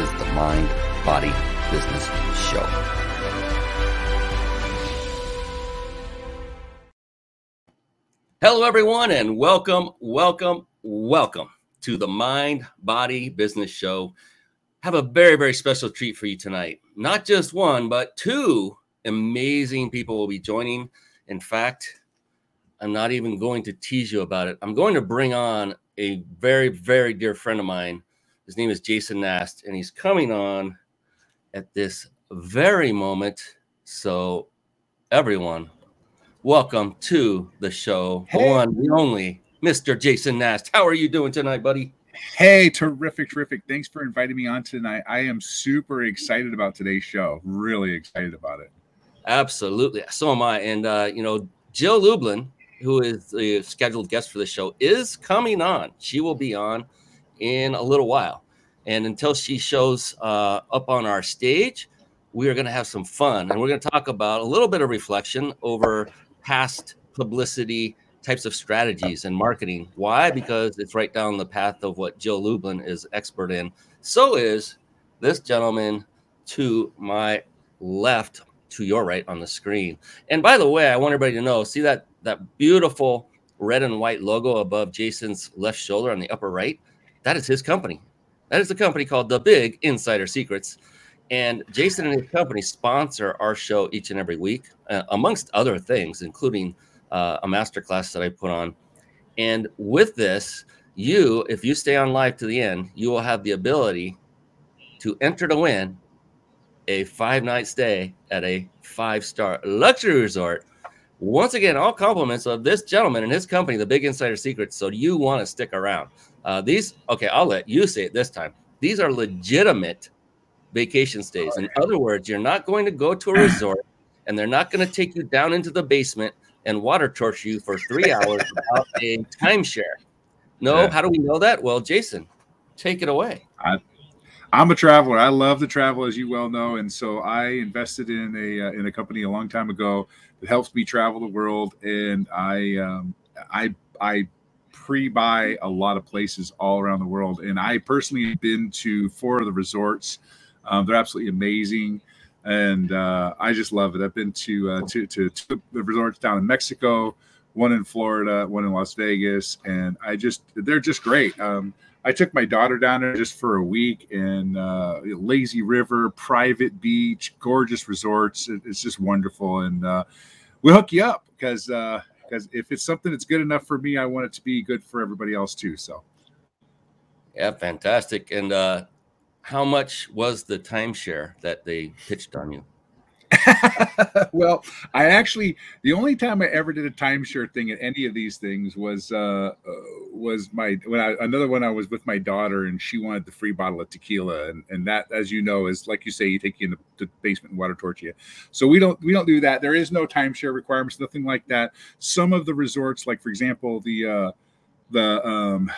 is the Mind Body Business Show. Hello, everyone, and welcome, welcome, welcome to the Mind Body Business Show. Have a very, very special treat for you tonight. Not just one, but two amazing people will be joining. In fact, I'm not even going to tease you about it. I'm going to bring on a very, very dear friend of mine his name is Jason Nast, and he's coming on at this very moment. So, everyone, welcome to the show. Hey. The one, the only, Mr. Jason Nast. How are you doing tonight, buddy? Hey, terrific, terrific. Thanks for inviting me on tonight. I am super excited about today's show. Really excited about it. Absolutely. So am I. And, uh, you know, Jill Lublin, who is the scheduled guest for the show, is coming on. She will be on in a little while. And until she shows uh, up on our stage, we are going to have some fun. And we're going to talk about a little bit of reflection over past publicity types of strategies and marketing. Why? Because it's right down the path of what Jill Lublin is expert in. So is this gentleman to my left, to your right on the screen. And by the way, I want everybody to know see that that beautiful red and white logo above Jason's left shoulder on the upper right? That is his company. That is a company called The Big Insider Secrets. And Jason and his company sponsor our show each and every week, uh, amongst other things, including uh, a masterclass that I put on. And with this, you, if you stay on live to the end, you will have the ability to enter to win a five night stay at a five star luxury resort. Once again, all compliments of this gentleman and his company, The Big Insider Secrets. So, you want to stick around? Uh, these, okay, I'll let you say it this time. These are legitimate vacation stays. In other words, you're not going to go to a resort and they're not going to take you down into the basement and water torture you for three hours without a timeshare. No, yeah. how do we know that? Well, Jason, take it away. I, am a traveler. I love to travel, as you well know, and so I invested in a uh, in a company a long time ago that helps me travel the world. And I um, I I pre-buy a lot of places all around the world, and I personally have been to four of the resorts. Um, they're absolutely amazing, and uh, I just love it. I've been to, uh, to to to the resorts down in Mexico, one in Florida, one in Las Vegas, and I just they're just great. Um, I took my daughter down there just for a week and uh, lazy river, private beach, gorgeous resorts. It, it's just wonderful, and uh, we'll hook you up because uh, because if it's something that's good enough for me, I want it to be good for everybody else too. So, yeah, fantastic. And uh, how much was the timeshare that they pitched on you? well, I actually the only time I ever did a timeshare thing at any of these things was uh, uh, was my when I another one I was with my daughter and she wanted the free bottle of tequila and and that as you know is like you say you take you in the, the basement and water torture you. So we don't we don't do that. There is no timeshare requirements, nothing like that. Some of the resorts, like for example the uh, the um,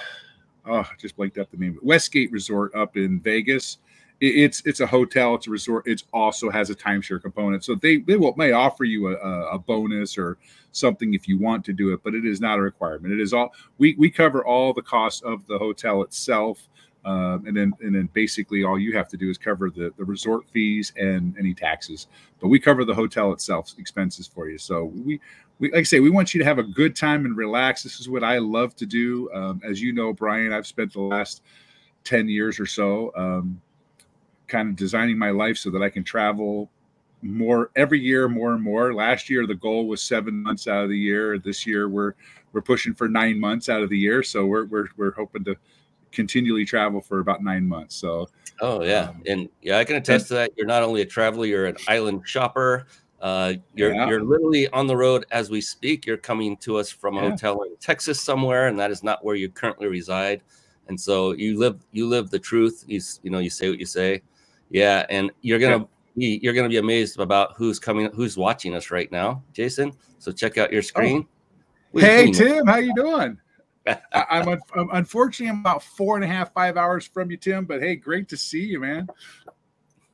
oh just blanked up the name Westgate Resort up in Vegas it's it's a hotel, it's a resort. It also has a timeshare component, so they they will may offer you a, a bonus or something if you want to do it, but it is not a requirement. It is all we we cover all the costs of the hotel itself. Um, and then and then basically all you have to do is cover the the resort fees and any taxes. But we cover the hotel itself expenses for you. So we we like I say we want you to have a good time and relax. This is what I love to do. Um, as you know, Brian, I've spent the last ten years or so um, kind of designing my life so that I can travel more every year, more and more. Last year, the goal was seven months out of the year. This year, we're we're pushing for nine months out of the year. So we're we're we're hoping to continually travel for about nine months. So, oh yeah, um, and yeah, I can attest to that. You're not only a traveler, you're an island shopper. Uh, you're yeah. you're literally on the road as we speak. You're coming to us from a yeah. hotel in Texas somewhere, and that is not where you currently reside. And so you live you live the truth. You you know you say what you say Yeah, and you're gonna be you're gonna be amazed about who's coming, who's watching us right now, Jason. So check out your oh. screen. Oh. Hey Tim, how you doing? I, am un- unfortunately I'm about four and a half, five hours from you, Tim. But hey, great to see you, man.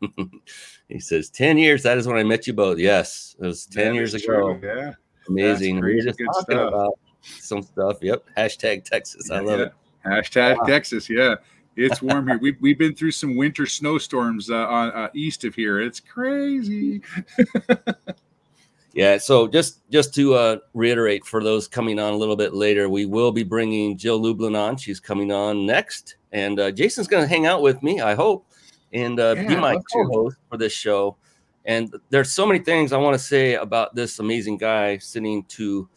he says 10 years. That is when I met you both. Yes, it was 10 that years ago. True. Yeah, amazing. We are just talking stuff. about some stuff. Yep. Hashtag Texas. I love yeah. it. Hashtag wow. Texas. Yeah. It's warm here. We've, we've been through some winter snowstorms uh, on uh, east of here. It's crazy. yeah. So just just to uh, reiterate for those coming on a little bit later, we will be bringing Jill Lublin on. She's coming on next, and uh, Jason's going to hang out with me. I hope and uh, yeah, be my co-host for this show. And there's so many things I want to say about this amazing guy sitting to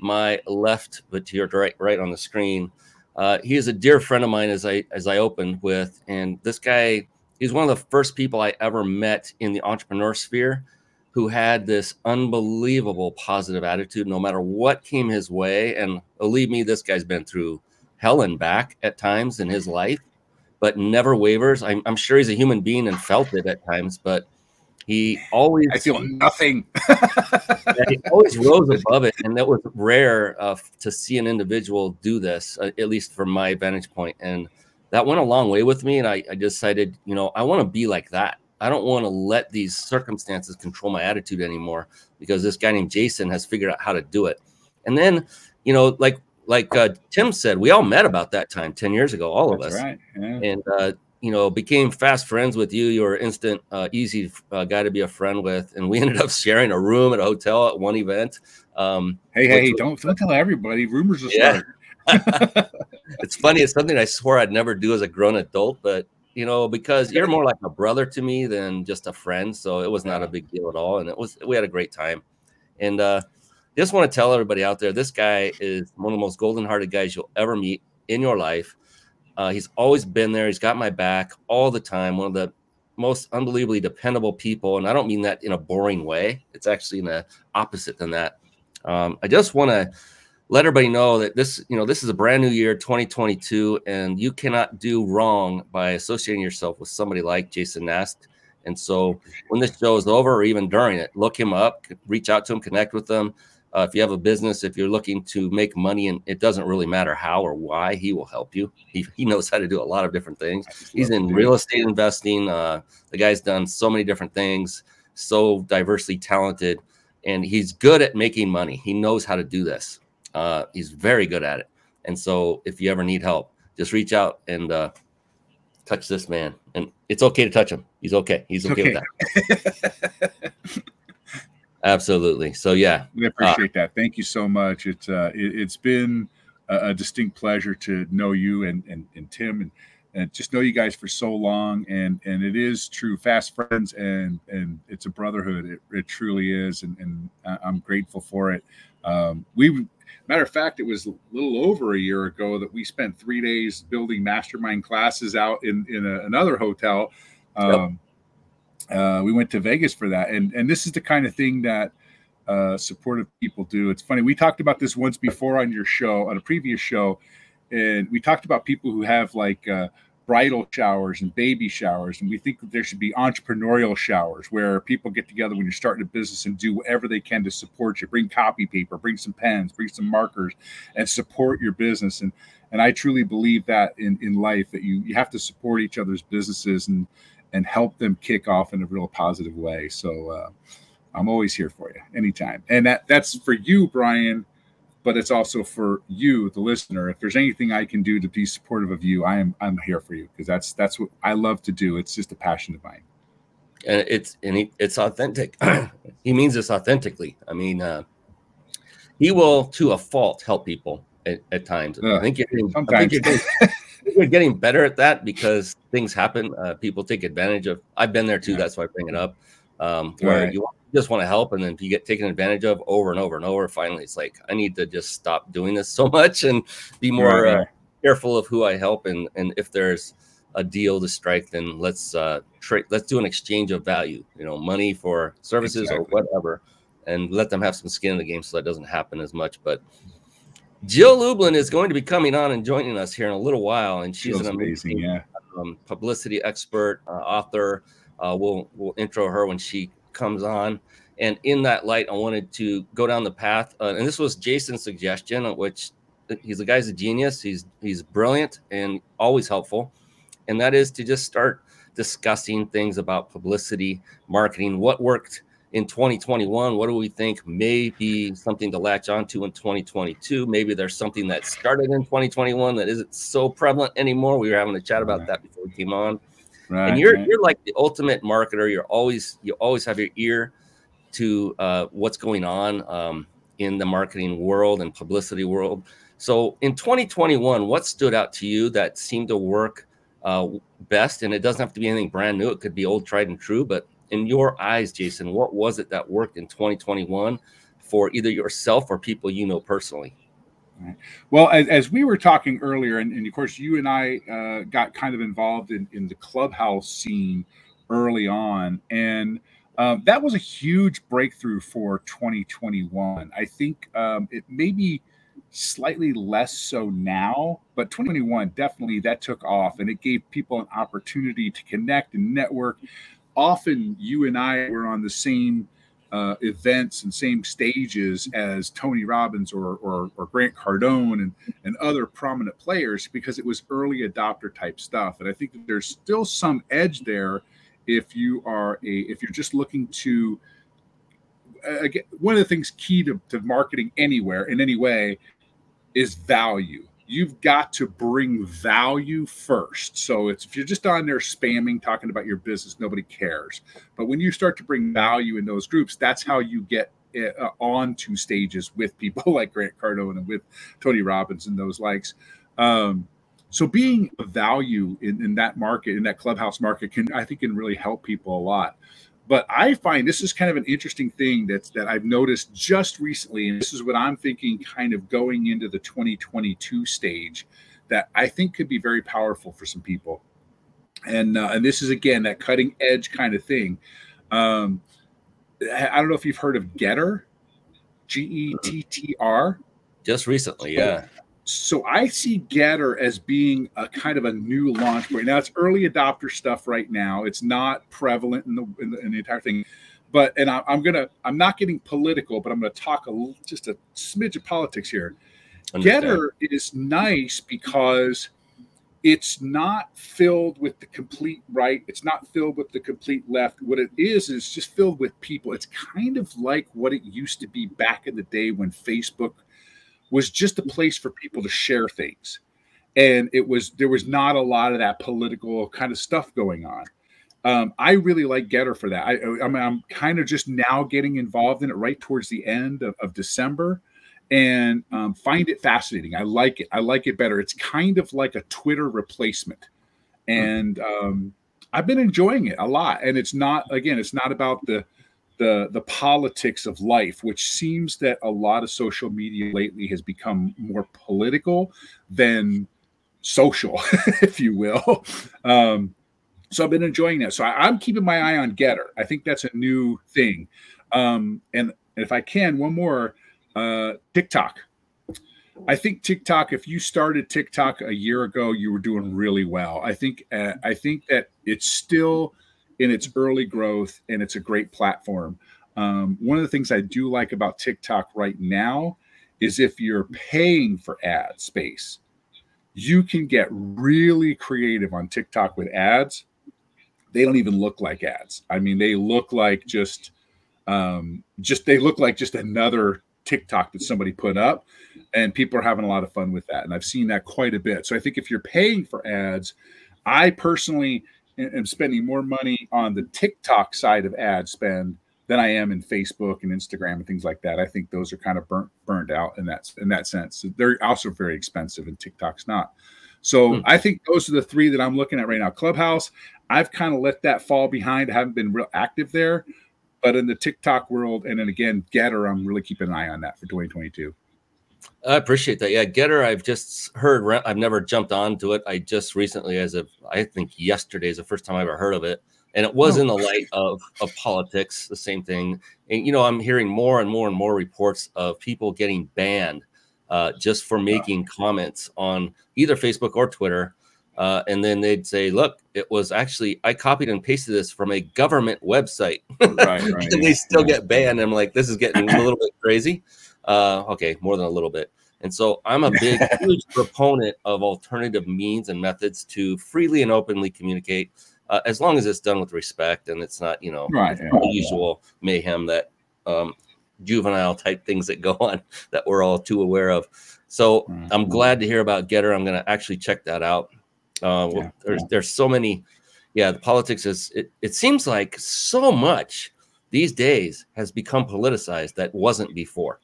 my left, but to your right, right on the screen. Uh, he is a dear friend of mine, as I as I opened with, and this guy, he's one of the first people I ever met in the entrepreneur sphere, who had this unbelievable positive attitude, no matter what came his way. And believe me, this guy's been through hell and back at times in his life, but never wavers. I'm, I'm sure he's a human being and felt it at times, but he always I feel nothing. he always rose above it, and that was rare uh, to see an individual do this, uh, at least from my vantage point. And that went a long way with me. And I, I decided, you know, I want to be like that. I don't want to let these circumstances control my attitude anymore because this guy named Jason has figured out how to do it. And then, you know, like like uh, Tim said, we all met about that time ten years ago, all of That's us. Right. Yeah. And uh, you know, became fast friends with you. You were instant, uh, easy uh, guy to be a friend with, and we ended up sharing a room at a hotel at one event. Um, hey, hey, don't don't tell everybody. Rumors are yeah. it's funny. It's something I swore I'd never do as a grown adult, but you know, because you're more like a brother to me than just a friend, so it was not a big deal at all, and it was. We had a great time, and uh, just want to tell everybody out there, this guy is one of the most golden-hearted guys you'll ever meet in your life. Uh, he's always been there. He's got my back all the time. One of the most unbelievably dependable people, and I don't mean that in a boring way. It's actually in the opposite than that. Um, I just want to let everybody know that this, you know, this is a brand new year, 2022, and you cannot do wrong by associating yourself with somebody like Jason Nast. And so, when this show is over, or even during it, look him up, reach out to him, connect with him. Uh, if you have a business, if you're looking to make money, and it doesn't really matter how or why, he will help you. He, he knows how to do a lot of different things. He's in real estate investing. Uh, the guy's done so many different things, so diversely talented, and he's good at making money. He knows how to do this. Uh, he's very good at it. And so, if you ever need help, just reach out and uh, touch this man. And it's okay to touch him. He's okay. He's okay, okay. with that. Absolutely. So yeah, we appreciate uh, that. Thank you so much. It's uh, it, has been a, a, distinct pleasure to know you and and, and Tim and and just know you guys for so long. And and it is true, fast friends, and and it's a brotherhood. It, it truly is, and and I'm grateful for it. Um, we matter of fact, it was a little over a year ago that we spent three days building mastermind classes out in in a, another hotel. Um, yep uh, we went to Vegas for that, and and this is the kind of thing that uh, supportive people do. It's funny we talked about this once before on your show, on a previous show, and we talked about people who have like uh, bridal showers and baby showers, and we think that there should be entrepreneurial showers where people get together when you're starting a business and do whatever they can to support you. Bring copy paper, bring some pens, bring some markers, and support your business. And and I truly believe that in in life that you you have to support each other's businesses and and help them kick off in a real positive way. So uh, I'm always here for you anytime. And that that's for you, Brian, but it's also for you, the listener. If there's anything I can do to be supportive of you, I am I'm here for you because that's that's what I love to do. It's just a passion of mine. And it's and he, it's authentic. he means this authentically. I mean, uh, he will to a fault help people at, at times. Uh, I think you're sometimes. I think you're we're getting better at that because things happen. Uh, people take advantage of. I've been there too. Yeah. That's why I bring it up. Um, where right. you just want to help, and then if you get taken advantage of over and over and over, finally it's like I need to just stop doing this so much and be more right. uh, careful of who I help, and and if there's a deal to strike, then let's uh, trade. Let's do an exchange of value. You know, money for services exactly. or whatever, and let them have some skin in the game so that doesn't happen as much. But Jill Lublin is going to be coming on and joining us here in a little while, and she's an amazing, yeah. um, publicity expert, uh, author, Uh, we'll we'll intro her when she comes on. And in that light, I wanted to go down the path, uh, and this was Jason's suggestion, which he's a guy's a genius. He's he's brilliant and always helpful, and that is to just start discussing things about publicity, marketing, what worked in 2021. What do we think may be something to latch onto in 2022? Maybe there's something that started in 2021 that isn't so prevalent anymore. We were having a chat about that before we came on. Right, and you're right. you're like the ultimate marketer. You're always you always have your ear to uh, what's going on um, in the marketing world and publicity world. So in 2021, what stood out to you that seemed to work uh, best? And it doesn't have to be anything brand new. It could be old, tried and true. But in your eyes, Jason, what was it that worked in 2021 for either yourself or people you know personally? Right. Well, as, as, we were talking earlier, and, and, of course, you and I uh, got kind of involved in, in the clubhouse scene early on, and um, that was a huge breakthrough for 2021. I think um, it may be slightly less so now, but 2021 definitely that took off, and it gave people an opportunity to connect and network. Often, you and I were on the same uh, events and same stages as Tony Robbins or, or, or, Grant Cardone and, and other prominent players because it was early adopter type stuff. And I think that there's still some edge there if you are a if you're just looking to uh, again, one of the things key to, to marketing anywhere in any way is value you've got to bring value first. So it's if you're just on there spamming, talking about your business, nobody cares. But when you start to bring value in those groups, that's how you get uh, on to stages with people like Grant Cardone and with Tony Robbins and those likes. Um, so being a value in, in that market, in that clubhouse market, can I think can really help people a lot. But I find this is kind of an interesting thing that's that I've noticed just recently, and this is what I'm thinking, kind of going into the 2022 stage, that I think could be very powerful for some people. And uh, and this is again that cutting edge kind of thing. Um, I don't know if you've heard of Gettr, G E T T R. Just recently, yeah so I see Gettr as being a kind of a new launch point. Now it's early adopter stuff right now. It's not prevalent in the in the, in the entire thing, but and I, am gonna I'm not getting political, but I'm gonna talk a just a smidge of politics here. Understand. Gettr is nice because it's not filled with the complete right. It's not filled with the complete left. What it is is just filled with people. It's kind of like what it used to be back in the day when Facebook was just a place for people to share things. And it was there was not a lot of that political kind of stuff going on. Um, i really like Gettr for that. I, I mean, i'm kind of just now getting involved in it right towards the end of, of december. And um, find it fascinating. I like it. I like it better. It's kind of like a twitter replacement. And um, i've been enjoying it a lot. And it's not again it's not about the the the politics of life, which seems that a lot of social media lately has become more political than social, if you will. Um, so I've been enjoying that. So I, am keeping my eye on Gettr. I think that's a new thing. Um, and, if I can, one more uh, TikTok. I think TikTok. If you started TikTok a year ago, you were doing really well. I think. Uh, I think that it's still in its early growth and it's a great platform. Um, one of the things I do like about TikTok right now is if you're paying for ad space, you can get really creative on TikTok with ads. They don't even look like ads. I mean, they look like just um, just they look like just another TikTok that somebody put up, and people are having a lot of fun with that. And I've seen that quite a bit. So I think if you're paying for ads, I personally am spending more money on the TikTok side of ad spend than I am in Facebook and Instagram and things like that. I think those are kind of burnt burned out in that in that sense. They're also very expensive, and TikTok's not. So hmm. I think those are the three that I'm looking at right now. Clubhouse, I've kind of let that fall behind. I haven't been real active there, but in the TikTok world, and then again, Gettr, I'm really keeping an eye on that for 2022. I appreciate that. Yeah, Gettr. I've just heard. I've never jumped onto it. I just recently, as of I think yesterday, is the first time I ever heard of it, and it was oh. in the light of of politics. The same thing, and you know, I'm hearing more and more and more reports of people getting banned uh, just for making comments on either Facebook or Twitter Uh, and then they'd say, "Look, it was actually I copied and pasted this from a government website." Right, right. and they still yeah. get banned. I'm like, this is getting a little bit crazy. Uh, okay, more than a little bit. And so I'm a big, huge proponent of alternative means and methods to freely and openly communicate, uh, as long as it's done with respect and it's not, you know, right, yeah. the usual mayhem that um, juvenile type things that go on that we're all too aware of. So mm-hmm. I'm glad to hear about Gettr. I'm going to actually check that out. Uh, yeah, there's yeah. there's so many. Yeah, the politics is. It, it seems like so much these days has become politicized that wasn't before.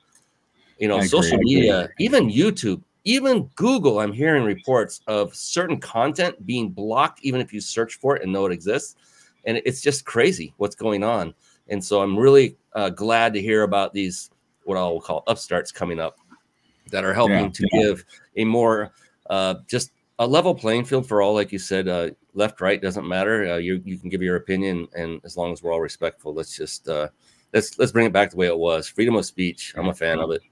You know, social media, even YouTube, even Google. I'm hearing reports of certain content being blocked, even if you search for it and know it exists. And it's just crazy what's going on. And so I'm really uh, glad to hear about these what I'll call upstarts coming up that are helping yeah, to yeah. give a more uh, just a level playing field for all. Like you said, uh, left right doesn't matter. Uh, you you can give your opinion, and as long as we're all respectful, let's just uh, let's let's bring it back the way it was. Freedom of speech. I'm a fan of it.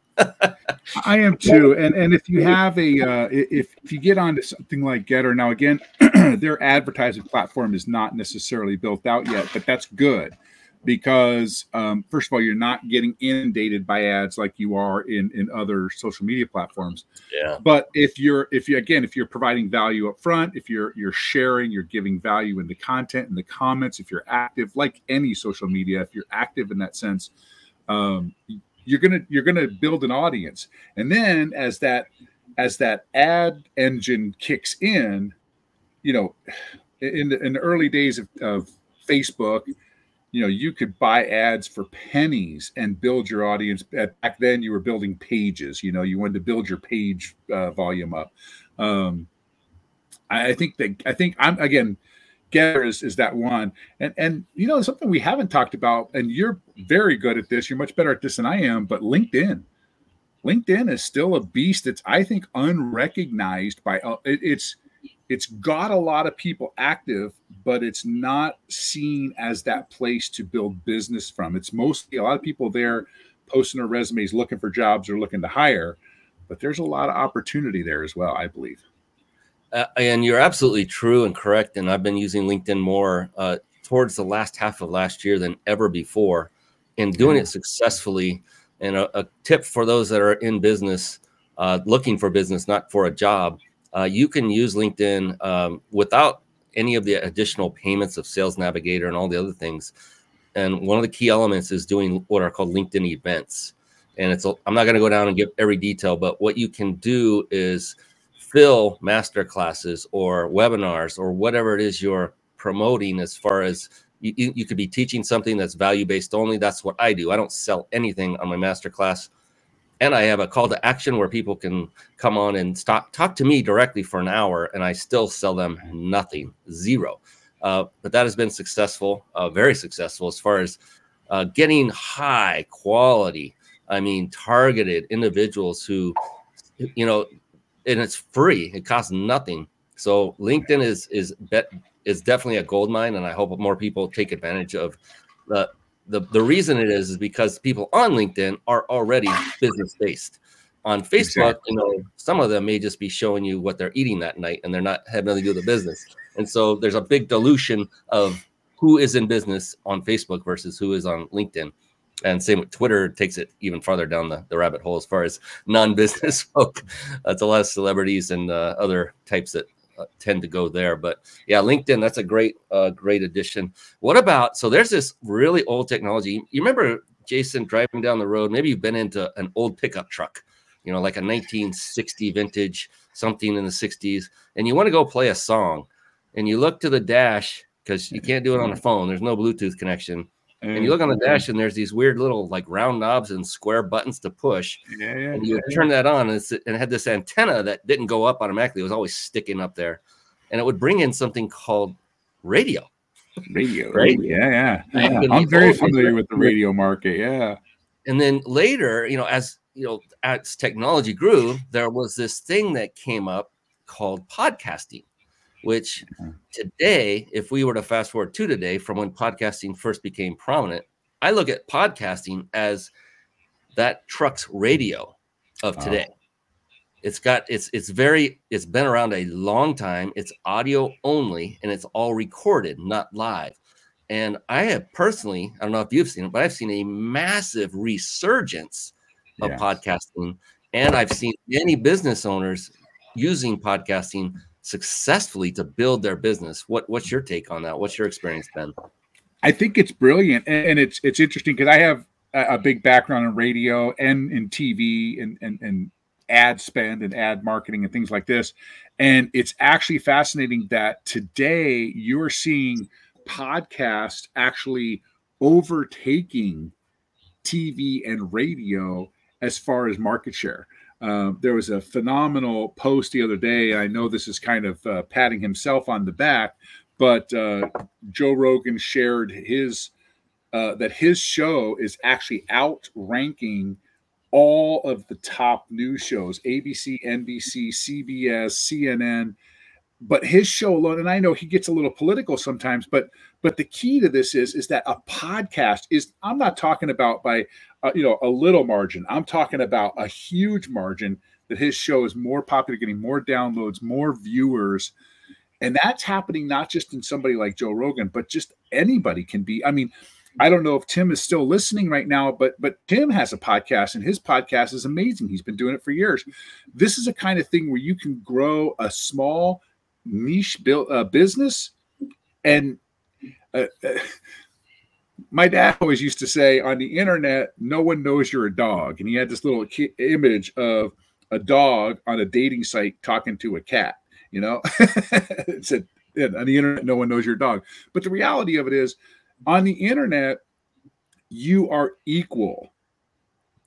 I am too. And and if you have a uh, if if you get onto something like Gettr now again, their advertising platform is not necessarily built out yet, but that's good because um, first of all you're not getting inundated by ads like you are in in other social media platforms yeah but if you're if you again if you're providing value up front if you're you're sharing you're giving value in the content in the comments if you're active like any social media if you're active in that sense um, you're gonna you're gonna build an audience. And then as that as that ad engine kicks in you know in the, in the early days of, of facebook you know you could buy ads for pennies and build your audience. Back then you were building pages you know you wanted to build your page uh, volume up. Um, I, think that i think i'm again Gettr is, is that one and and you know something we haven't talked about and you're very good at this you're much better at this than i am but linkedin linkedin is still a beast that's i think unrecognized by uh, it, it's it's got a lot of people active, but it's not seen as that place to build business from. It's mostly a lot of people there posting their resumes looking for jobs or looking to hire, but there's a lot of opportunity there as well, I believe. Uh, and you're absolutely true and correct. And I've been using LinkedIn more uh, towards the last half of last year than ever before, and doing it successfully. And a, a tip for those that are in business, uh, looking for business, not for a job, uh, you can use LinkedIn um, without any of the additional payments of Sales Navigator and all the other things. And one of the key elements is doing what are called LinkedIn events. And it's I'm not going to go down and give every detail, but what you can do is fill master classes or webinars or whatever it is you're promoting as far as you, you could be teaching something that's value based only. That's what I do. I don't sell anything on my master class and I have a call to action where people can come on and stop, talk to me directly for an hour, and I still sell them nothing, zero. Uh, but that has been successful, uh, very successful as far as uh, getting high quality. I mean, targeted individuals who, you know, and it's free. It costs nothing. So LinkedIn is is bet is definitely a gold mine, and I hope more people take advantage of the the, the reason it is is because people on LinkedIn are already business based. On Facebook, exactly. you know, some of them may just be showing you what they're eating that night and they're not having nothing to do with the business. And so there's a big dilution of who is in business on Facebook versus who is on LinkedIn. And same with Twitter takes it even farther down the, the rabbit hole as far as non-business folk. That's a lot of celebrities and uh, other types that uh, tend to go there. But yeah, LinkedIn, that's a great, uh, great addition. What about, so there's this really old technology. You remember, Jason, driving down the road, maybe you've been into an old pickup truck, you know, like a 1960 vintage, something in the 60s, and you want to go play a song and you look to the dash because you can't do it on the phone. There's no Bluetooth connection and you look on the dash and there's these weird little like round knobs and square buttons to push. Yeah, yeah, and you yeah, turn that on and, and, it had this antenna that didn't go up automatically. It was always sticking up there. And it would bring in something called radio. Radio. Right? Yeah, yeah. yeah. I'm very familiar with the radio market. Yeah. And then later, you know, as you know, as technology grew, there was this thing that came up called podcasting which mm-hmm. today, if we were to fast forward to today from when podcasting first became prominent, I look at podcasting as that truck's radio of today. it's got it's it's very it's been around a long time. It's audio only and it's all recorded, not live. And I have personally, I don't know if you've seen it, but I've seen a massive resurgence of yes. podcasting. And I've seen many business owners using podcasting successfully to build their business. What what's your take on that? What's your experience been? I think it's brilliant, and it's it's interesting because I have a, big background in radio and in TV and, and and ad spend and ad marketing and things like this. And it's actually fascinating that today you're seeing podcast actually overtaking TV and radio as far as market share. Uh, there was a phenomenal post the other day. I know this is kind of uh, patting himself on the back, but uh, Joe Rogan shared his uh, that his show is actually outranking all of the top news shows: ABC, NBC, CBS, CNN but his show alone and i know he gets a little political sometimes but but the key to this is is that a podcast is i'm not talking about by uh, you know a little margin i'm talking about a huge margin that his show is more popular getting more downloads more viewers and that's happening not just in somebody like joe rogan but just anybody can be i mean I don't know if Tim is still listening right now, but but Tim has a podcast and his podcast is amazing. He's been doing it for years. This is a kind of thing where you can grow a small niche build, uh, business and uh, uh, my dad always used to say on the internet no one knows you're a dog. And he had this little ki- image of a dog on a dating site talking to a cat you know? It said yeah, on the internet no one knows your dog. But the reality of it is on the internet you are equal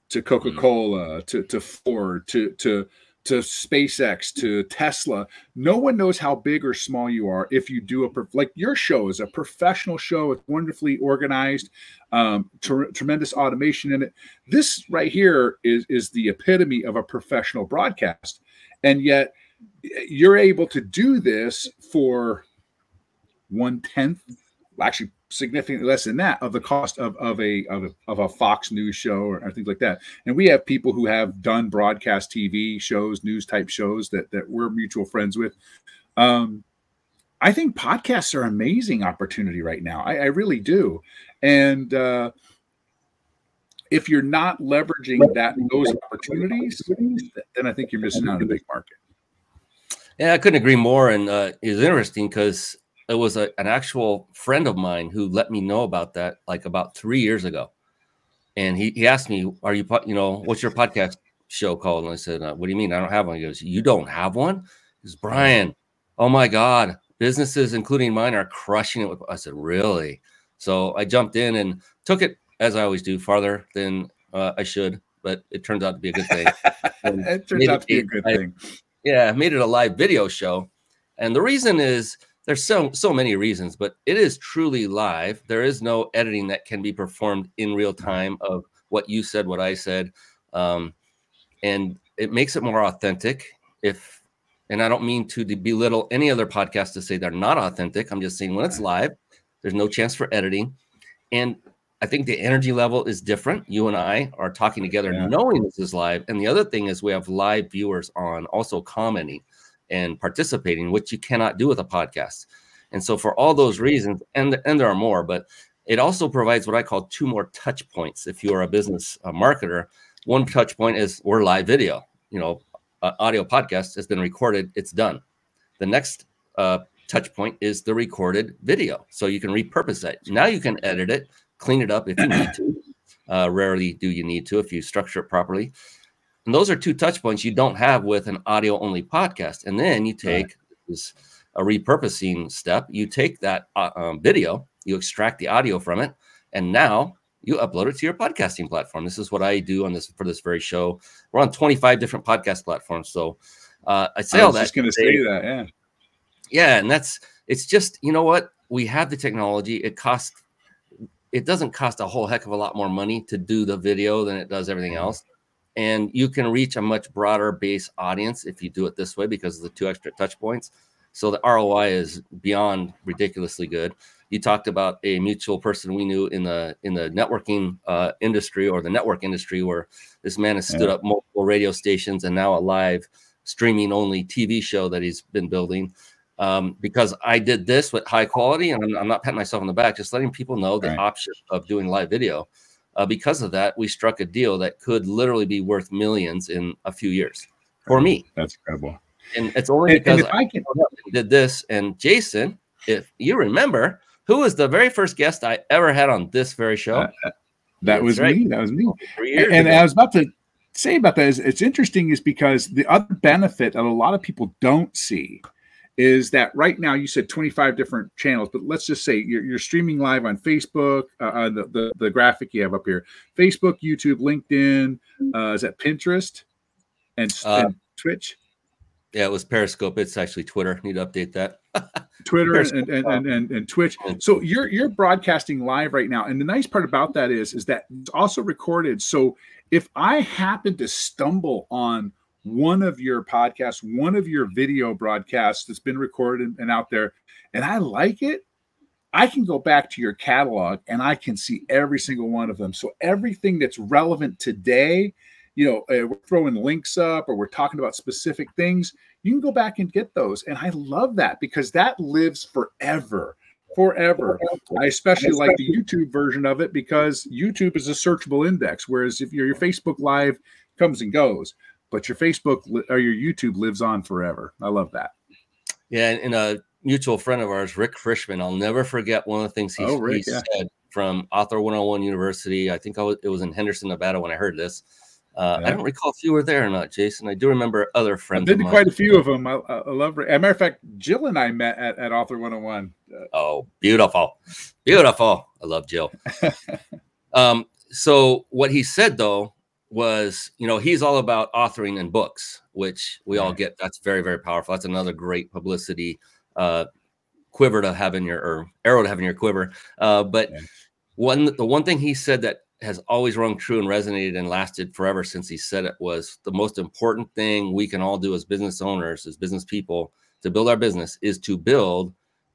to mm. coca-cola to, to ford to to to SpaceX to Tesla. No one knows how big or small you are if you do a like your show is a professional show. It's wonderfully organized, um, ter- tremendous automation in it. This right here is is the epitome of a professional broadcast, and yet you're able to do this for one tenth, actually significantly less than that of the cost of, of a of a of a Fox News show or, or, things like that. And we have people who have done broadcast TV shows, news type shows that that we're mutual friends with. Um, I think podcasts are amazing opportunity right now. I, I really do. And uh, if you're not leveraging that those opportunities, then I think you're missing out on a big market. Yeah, I couldn't agree more. And uh, it's interesting because it was a, an actual friend of mine who let me know about that like about three years ago. And he, he asked me, Are you, you know, what's your podcast show called? And I said, uh, What do you mean? I don't have one. He goes, You don't have one? He goes, Brian, oh my God, businesses, including mine, are crushing it. With, I said, Really? So I jumped in and took it, as I always do, farther than uh, I should, but it turns out to be a good thing. it turns out to be a good I, thing. Yeah, made it a live video show. And the reason is, there's so so many reasons, but it is truly live. There is no editing that can be performed in real time of what you said, what I said, um, and it makes it more authentic. If and I don't mean to belittle any other podcast to say they're not authentic. I'm just saying when it's live, there's no chance for editing, and I think the energy level is different. You and I are talking together, yeah. knowing this is live, and the other thing is we have live viewers on, also commenting and participating, which you cannot do with a podcast. And so, for all those reasons, and and there are more, but it also provides what I call two more touch points. If you are a business marketer, one touch point is we're live video. You know, uh, audio podcast has been recorded; it's done. The next uh, touch point is the recorded video, so you can repurpose that. Now you can edit it, clean it up if you need to. Uh, rarely do you need to if you structure it properly. And those are two touch points you don't have with an audio only podcast. And then you take right. this a repurposing step. You take that uh, um, video, you extract the audio from it, and now you upload it to your podcasting platform. This is what I do on this for this very show. We're on 25 different podcast platforms. So uh, I say I all that. Just going to say that, yeah, yeah, and that's it's just you know what we have the technology. It costs. It doesn't cost a whole heck of a lot more money to do the video than it does everything else and you can reach a much broader base audience if you do it this way because of the two extra touch points So the ROI is beyond ridiculously good. You talked about a mutual person we knew in the in the networking uh, industry or the network industry, where this man has stood yeah. up multiple radio stations and now a live streaming only TV show that he's been building. Um, because I did this with high quality, and I'm, I'm, not patting myself on the back, just letting people know the right. option of doing live video. Uh, because of that, we struck a deal that could literally be worth millions in a few years for me. That's incredible. And it's only because and I, I can, did this. And Jason, if you remember, who was the very first guest I ever had on this very show? Uh, uh that was right. me. That was me. And, and I was about to say about that is it's interesting is because the other benefit that a lot of people don't see is that right now you said 25 different channels but let's just say you're, you're streaming live on facebook uh, uh, the, the, the graphic you have up here. Facebook youtube linkedin uh, is that pinterest and, uh, and twitch? yeah it was periscope. It's actually twitter. Need to update that. Twitter and, and, and, and, and twitch. So you're you're broadcasting live right now and the nice part about that is is that it's also recorded. So if I happen to stumble on one of your podcasts, one of your video broadcasts that's been recorded and out there, and I like it, I can go back to your catalog and I can see every single one of them. So everything that's relevant today, you know, uh, we're throwing links up or we're talking about specific things, you can go back and get those. And I love that because that lives forever forever. I especially like the YouTube version of it because YouTube is a searchable index, whereas if your, your Facebook Live comes and goes, but your Facebook or your YouTube lives on forever. I love that. Yeah, and, a mutual friend of ours, Rick Frishman, I'll never forget one of the things he, oh, Rick, he yeah. said from Author 101 University. I think I was, it was in Henderson, Nevada when I heard this. Uh, yeah. I don't recall if you were there or not, Jason. I do remember other friends. To quite a few of them. I, I love. As a matter of fact, Jill and I met at, at Author 101. Oh, beautiful, beautiful. I love Jill. um, so what he said though was, you know, he's all about authoring and books, which we all get. That's very, very powerful. That's another great publicity uh, quiver to have in your or arrow to have in your quiver. Uh, but yeah. one, the one thing he said that has always rung true and resonated and lasted forever since he said it was the most important thing we can all do as business owners, as business people, to build our business is to build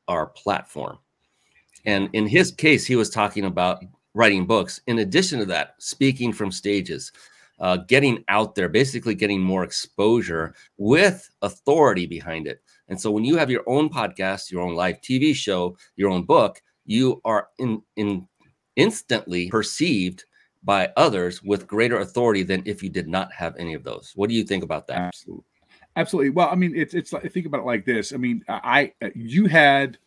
our platform. And in his case, he was talking about writing books. In addition to that, speaking from stages, uh, getting out there, basically getting more exposure with authority behind it. And so when you have your own podcast, your own live TV show, your own book, you are in, in instantly perceived by others with greater authority than if you did not have any of those. What do you think about that? Absolutely. Absolutely. Well, I mean, it's it's like think about it like this. I mean, I you had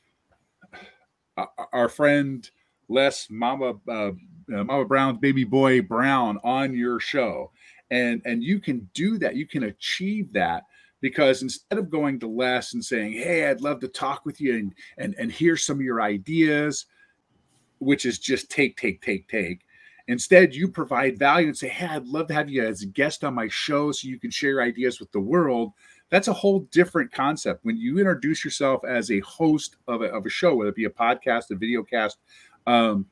uh, our friend Les Mama uh, uh, Mama Brown's baby boy Brown on your show, and and you can do that. You can achieve that because instead of going to Les and saying, "Hey, I'd love to talk with you and and and hear some of your ideas," which is just take, take, take, take. Instead, you provide value and say, Hey, I'd love to have you as a guest on my show so you can share ideas with the world. That's a whole different concept. When you introduce yourself as a host of a, of a show, whether it be a podcast, a video cast, um,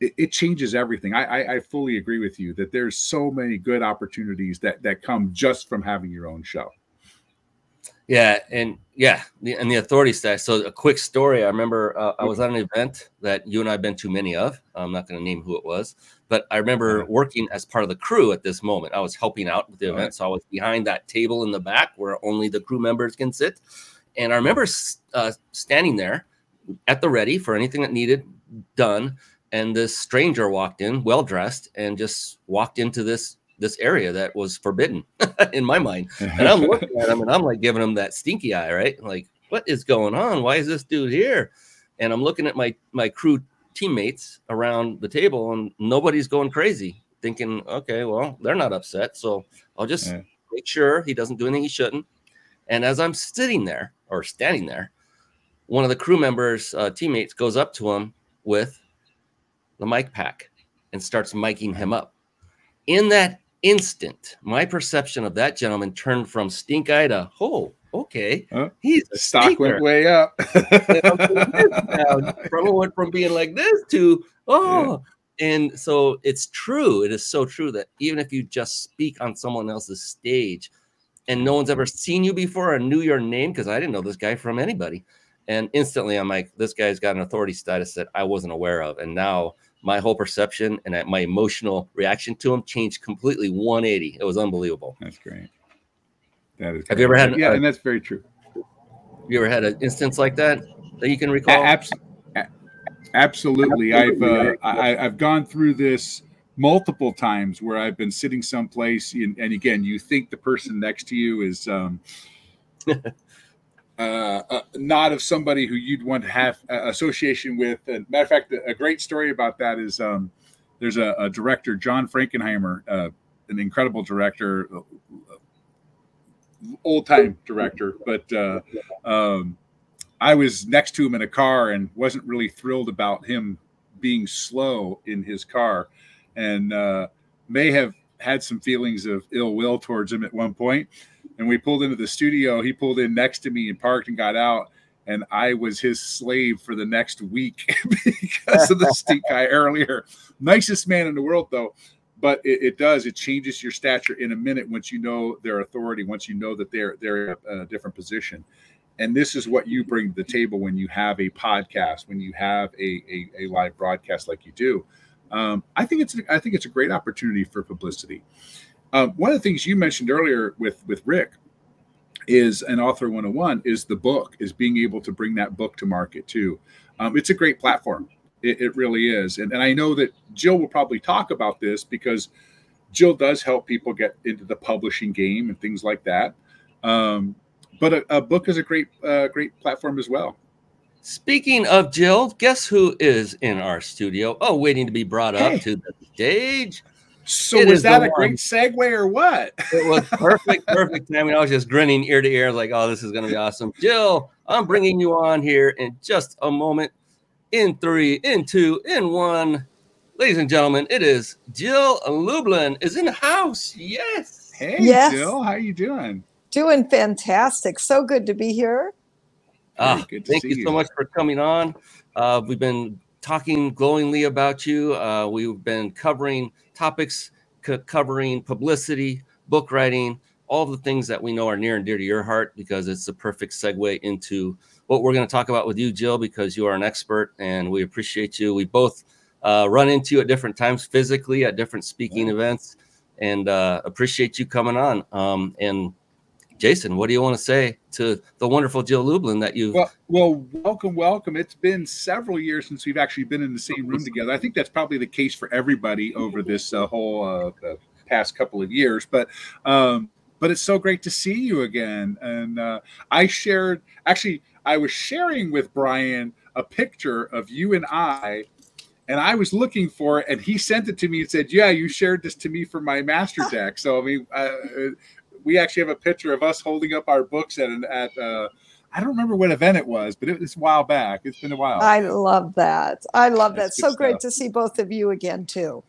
it, it, changes everything. I, I, I fully agree with you that there's so many good opportunities that that come just from having your own show. Yeah, and yeah, the, and the authority stack. So a quick story. I remember uh, I was at an event that you and I have been to many of. I'm not going to name who it was, but I remember working as part of the crew at this moment. I was helping out with the event, so I was behind that table in the back where only the crew members can sit. And I remember uh, standing there at the ready for anything that needed done. And this stranger walked in, well dressed, and just walked into this this area that was forbidden in my mind. And I'm looking at him and I'm like giving him that stinky eye, right? Like, what is going on? Why is this dude here? And I'm looking at my my crew teammates around the table and nobody's going crazy, thinking, okay, well, they're not upset. So I'll just yeah. make sure he doesn't do anything he shouldn't. And as I'm sitting there or standing there, one of the crew members' uh, teammates goes up to him with the mic pack and starts miking him up. In that instant, my perception of that gentleman turned from stink eye to, oh, okay, huh? he's the stock stinker. went way up. from went from being like this to oh, yeah. and so it's true. It is so true that even if you just speak on someone else's stage, and no one's ever seen you before or knew your name because I didn't know this guy from anybody. And instantly I'm like, this guy's got an authority status that I wasn't aware of. And now my whole perception and my emotional reaction to him changed completely 180. It was unbelievable. That's great. That is. Have great. you ever had? Yeah, a, and that's very true. Have you ever had an instance like that that you can recall? Absolutely. Absolutely. I've uh, I, have gone through this multiple times where I've been sitting someplace, and, and again, you think the person next to you is um, uh, uh, not of somebody who you'd want to have association with. And matter of fact, a great story about that is um, there's a, a, director, John Frankenheimer, uh, an incredible director, uh, old time director, but uh, um, I was next to him in a car and wasn't really thrilled about him being slow in his car, and uh, may have had some feelings of ill will towards him at one point and we pulled into the studio. He pulled in next to me and parked and got out. And I was his slave for the next week because of the stink eye earlier. Nicest man in the world, though. But it, it, does, it changes your stature in a minute once you know their authority, once you know that they're they're in a different position. And this is what you bring to the table when you have a podcast, when you have a, a, a live broadcast like you do. Um, I think it's I think it's a great opportunity for publicity. Um, one of the things you mentioned earlier with with Rick is an author 101 is the book is being able to bring that book to market too. Um, it's a great platform. It, it really is, and and I know that Jill will probably talk about this because Jill does help people get into the publishing game and things like that. Um, but a, a, book is a great uh, great platform as well. Speaking of Jill, guess who is in our studio? Oh, waiting to be brought hey. up to the stage. So it was that a one. great segue or what? It was perfect, perfect timing. I was just grinning ear to ear, like, "Oh, this is going to be awesome." Jill, I'm bringing you on here in just a moment. In three, in two, in one, ladies and gentlemen, it is Jill Lublin is in the house. Yes. Hey, yes. Jill, how are you doing? Doing fantastic. So good to be here. Ah, good to thank you, you so much for coming on. Uh, we've been talking glowingly about you. Uh, we've been covering topics c- covering publicity, book writing, all the things that we know are near and dear to your heart because it's the perfect segue into what we're going to talk about with you, Jill, because you are an expert and we appreciate you. We both uh, run into you at different times physically at different speaking yeah. events and uh, appreciate you coming on. Um, and Jason, what do you want to say to the wonderful Jill Lublin that you? Well, well, welcome, welcome. It's been several years since we've actually been in the same room together. I think that's probably the case for everybody over this uh, whole uh, past couple of years. But um, but it's so great to see you again. And uh, I shared, actually, I was sharing with Brian a picture of you and I and I was looking for it, and he sent it to me and said, "Yeah, you shared this to me for my master deck." So I mean, uh, we actually have a picture of us holding up our books at an at uh, I don't remember what event it was, but it was a while back. It's been a while. I love that. I love That's that. So stuff. great to see both of you again too.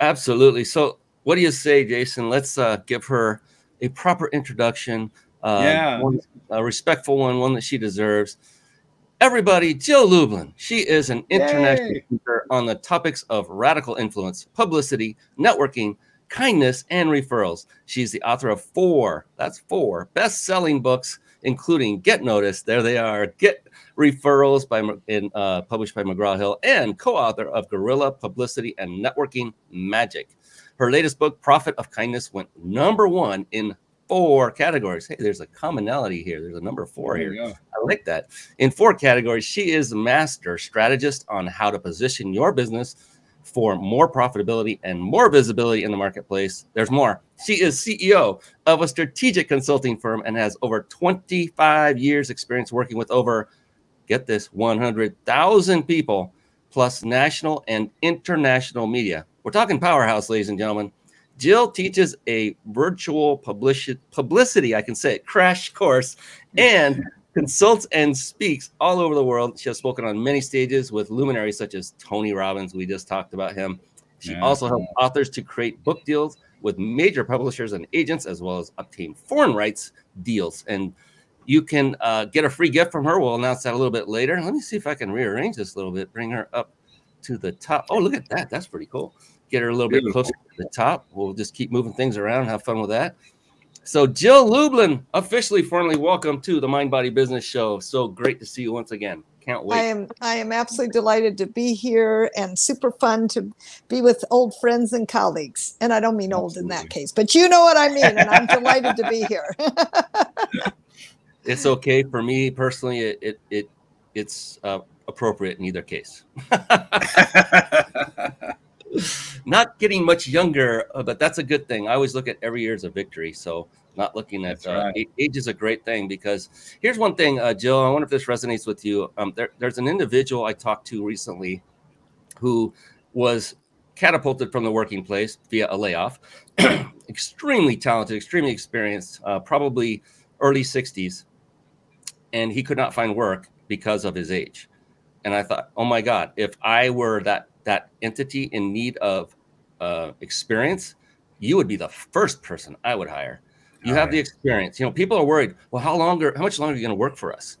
Absolutely. So, what do you say, Jason? Let's uh, give her a proper introduction. Uh, yeah, one, a respectful one, one that she deserves. Everybody, Jill Lublin. She is an international Yay. speaker on the topics of radical influence, publicity, networking, kindness, and referrals. She's the author of four, that's four best selling books, including Get Noticed, there they are, Get Referrals, by, in, uh, published by McGraw Hill, and co author of Guerrilla Publicity and Networking Magic. Her latest book, Profit of Kindness, went number one in four categories. Hey, there's a commonality here. There's a number four here. I like that. In four categories, she is a master strategist on how to position your business for more profitability and more visibility in the marketplace. There's more. She is CEO of a strategic consulting firm and has over 25 years experience working with over get this 100,000 people plus national and international media. We're talking powerhouse ladies and gentlemen. Jill teaches a virtual publicity, publicity I can say it, crash course and consults and speaks all over the world. She has spoken on many stages with luminaries such as Tony Robbins. We just talked about him. She yeah. also helps authors to create book deals with major publishers and agents, as well as obtain foreign rights deals. And you can uh, get a free gift from her. We'll announce that a little bit later. Let me see if I can rearrange this a little bit, bring her up to the top. Oh, look at that. That's pretty cool. Get her a little Beautiful. bit closer to the top. We'll just keep moving things around, have fun with that. So, Jill Lublin, officially formally welcome to the Mind Body Business Show. So great to see you once again. Can't wait. I am I am absolutely delighted to be here and super fun to be with old friends and colleagues. And I don't mean old in that case, but you know what I mean. And I'm delighted to be here. it's okay for me personally. It it, it it's uh, appropriate in either case. not getting much younger, uh, but that's a good thing. I always look at every year as a victory. So not looking at uh, right. age is a great thing because here's one thing, uh, Jill. I wonder if this resonates with you. Um, there, there's an individual I talked to recently who was catapulted from the working place via a layoff. extremely talented, extremely experienced, uh, probably early 60s, and he could not find work because of his age. And I thought, oh my God, if I were that that entity in need of uh, experience, you would be the first person I would hire. You have the experience. You know, people are worried. Well, how longer? How much longer are you going to work for us?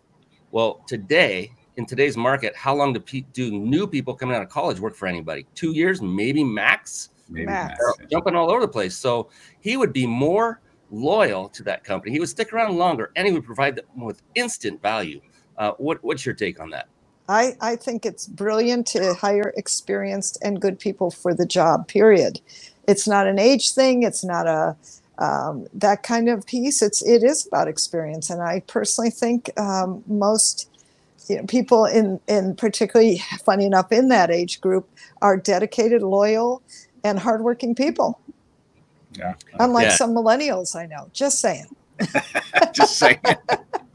Well, today in today's market, how long do pe- do new people coming out of college work for anybody? Two years, maybe max. Maybe max. Jumping all over the place. So he would be more loyal to that company. He would stick around longer, and he would provide them with instant value. Uh, what, what's your take on that? I, I think it's brilliant to hire experienced and good people for the job, period. It's not an age thing. It's not a um, that kind of piece. It's it is about experience, and I personally think um, most you know, people in in particularly funny enough in that age group are dedicated, loyal, and hardworking people. Yeah, unlike yeah. some millennials I know. Just saying. Just saying.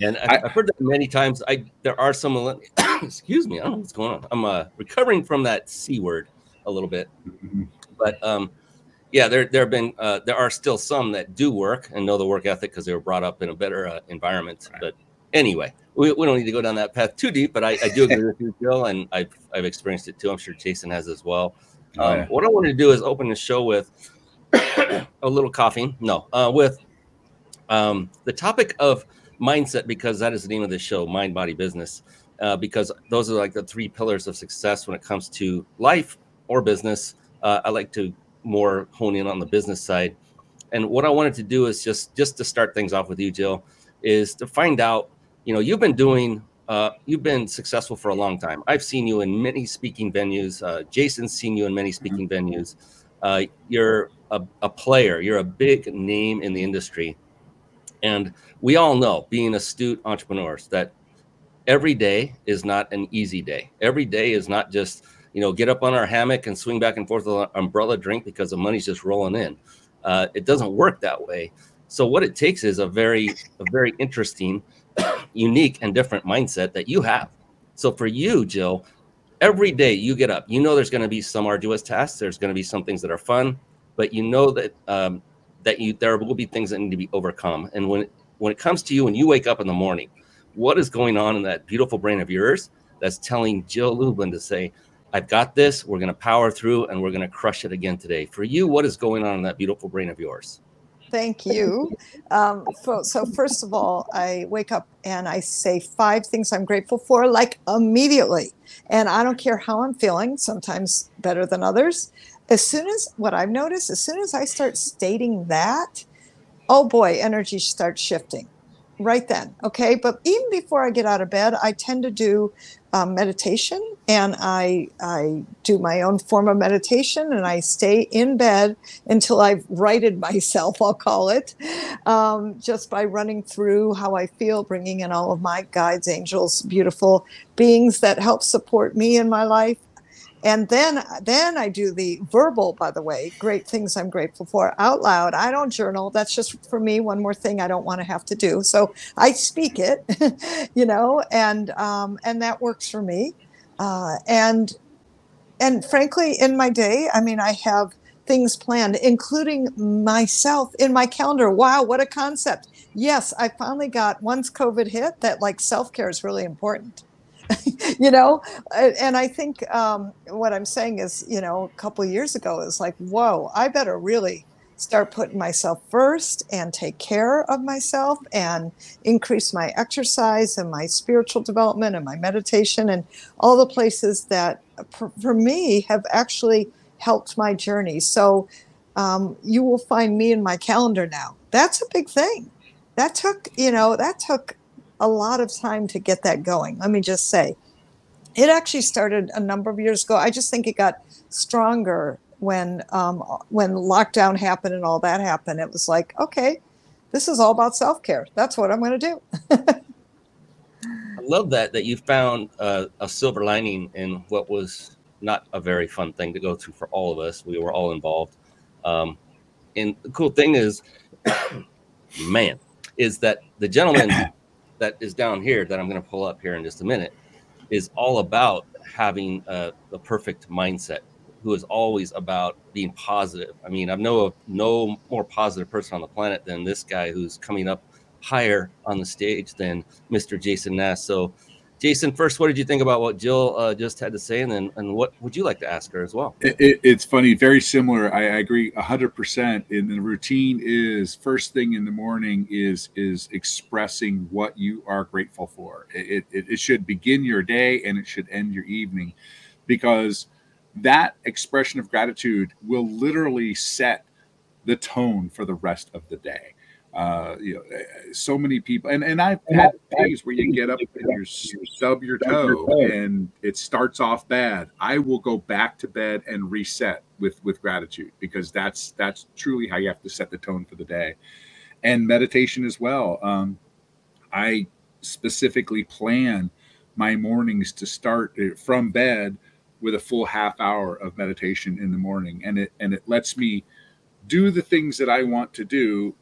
And I, have heard that many times. I there are some. excuse me. I don't know what's going on. I'm uh, recovering from that c word a little bit, mm-hmm. but um, yeah, there there have been uh, there are still some that do work and know the work ethic because they were brought up in a better uh, environment. Right. But anyway, we, we don't need to go down that path too deep. But I, I do agree with you, Bill, and I've I've experienced it too. I'm sure Jason has as well. Oh, um, yeah. What I wanted to do is open the show with a little coughing. No, uh, with um, the topic of mindset because that is the name of the show, Mind Body Business. Uh, because those are like the three pillars of success when it comes to life or business. Uh, I like to more hone in on the business side. And what I wanted to do is just just to start things off with you, Jill, is to find out. You know, you've been doing. Uh, you've been successful for a long time. I've seen you in many speaking venues. Uh, Jason's seen you in many mm-hmm. speaking mm-hmm. venues. Uh, you're a, a player. You're a big name in the industry and we all know, being astute entrepreneurs, that every day is not an easy day. Every day is not just, you know, get up on our hammock and swing back and forth with an umbrella drink because the money's just rolling in. Uh, it doesn't work that way. So what it takes is a very, a very interesting, unique, and different mindset that you have. So for you, Jill, every day you get up, you know there's going to be some arduous tasks. There's going to be some things that are fun, but you know that um, that you there will be things that need to be overcome. And when when it comes to you, when you wake up in the morning, what is going on in that beautiful brain of yours that's telling Jill Lublin to say, I've got this, we're going to power through, and we're going to crush it again today. For you, what is going on in that beautiful brain of yours? Thank you. Um, so, first of all, I wake up and I say five things I'm grateful for, like immediately. And I don't care how I'm feeling, sometimes better than others as soon as what I've noticed, as soon as I start stating that, oh boy, energy starts shifting right then. Okay. But even before I get out of bed, I tend to do um, meditation and I, I do my own form of meditation and I stay in bed until I've righted myself, I'll call it, um, just by running through how I feel, bringing in all of my guides, angels, beautiful beings that help support me in my life and then then i do the verbal by the way great things i'm grateful for out loud. I don't journal. That's just for me one more thing i don't want to have to do. So i speak it you know and um, and that works for me. Uh, and and frankly in my day i mean i have things planned including myself in my calendar. Wow what a concept. Yes i finally got once covid hit that like self-care is really important you know? And i think um, what i'm saying is you know a couple years ago is like whoa i better really start putting myself first and take care of myself and increase my exercise and my spiritual development and my meditation and all the places that for me have actually helped my journey. So um, you will find me in my calendar now. That's a big thing. That took, you know, that took a lot of time to get that going. Let me just say, it actually started a number of years ago. I just think it got stronger when um, when lockdown happened and all that happened. It was like, okay, this is all about self care. That's what I'm going to do. I love that that you found uh, a silver lining in what was not a very fun thing to go through for all of us. We were all involved. Um, and the cool thing is, man, is that the gentleman that is down here that I'm going to pull up here in just a minute is all about having the perfect mindset. Who is always about being positive. I mean, I know of no more positive person on the planet than this guy who's coming up higher on the stage than Mr. Jason Nast. So Jason, first, what did you think about what Jill uh, just had to say, and then and what would you like to ask her as well? It, it, it's funny, very similar. I, I agree hundred percent. And the routine is first thing in the morning is is expressing what you are grateful for. It, it, it should begin your day and it should end your evening, because that expression of gratitude will literally set the tone for the rest of the day uh, you know, eh, so many people, and and I've had days where you get up and you stub your toe, and it starts off bad. I will go back to bed and reset with with gratitude because that's that's truly how you have to set the tone for the day, and meditation as well. Um, I specifically plan my mornings to start eh, from bed with a full half hour of meditation in the morning, and it and it lets me do the things that I want to do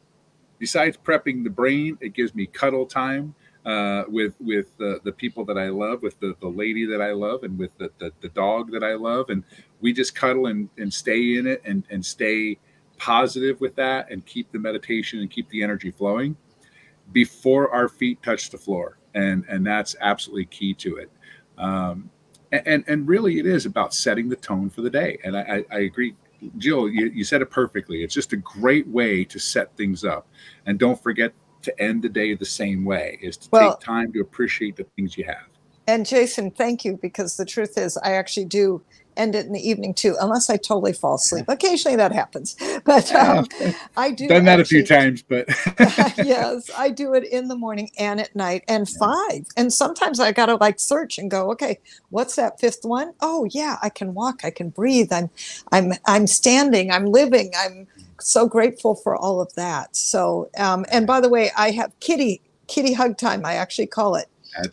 besides prepping the brain, it gives me cuddle time uh, with with the, the people that I love, with the, the lady that I love, and with the, the, the dog that I love, and we just cuddle and, and stay in it and and stay positive with that and keep the meditation and keep the energy flowing before our feet touch the floor, and and that's absolutely key to it. Um, and and really, it is about setting the tone for the day. And I, I agree Jill, you, you said it perfectly. It's just a great way to set things up. And don't forget to end the day the same way is to well, take time to appreciate the things you have. And Jason, thank you because the truth is I actually do end it in the evening too, unless I totally fall asleep. Occasionally that happens, but um, I do. Done that actually, a few times, but yes, I do it in the morning and at night and five. And sometimes I gotta like search and go, okay, what's that fifth one? Oh yeah, I can walk, I can breathe. I'm, I'm, I'm standing, I'm living. I'm so grateful for all of that. So, um, and by the way, I have kitty kitty hug time. I actually call it.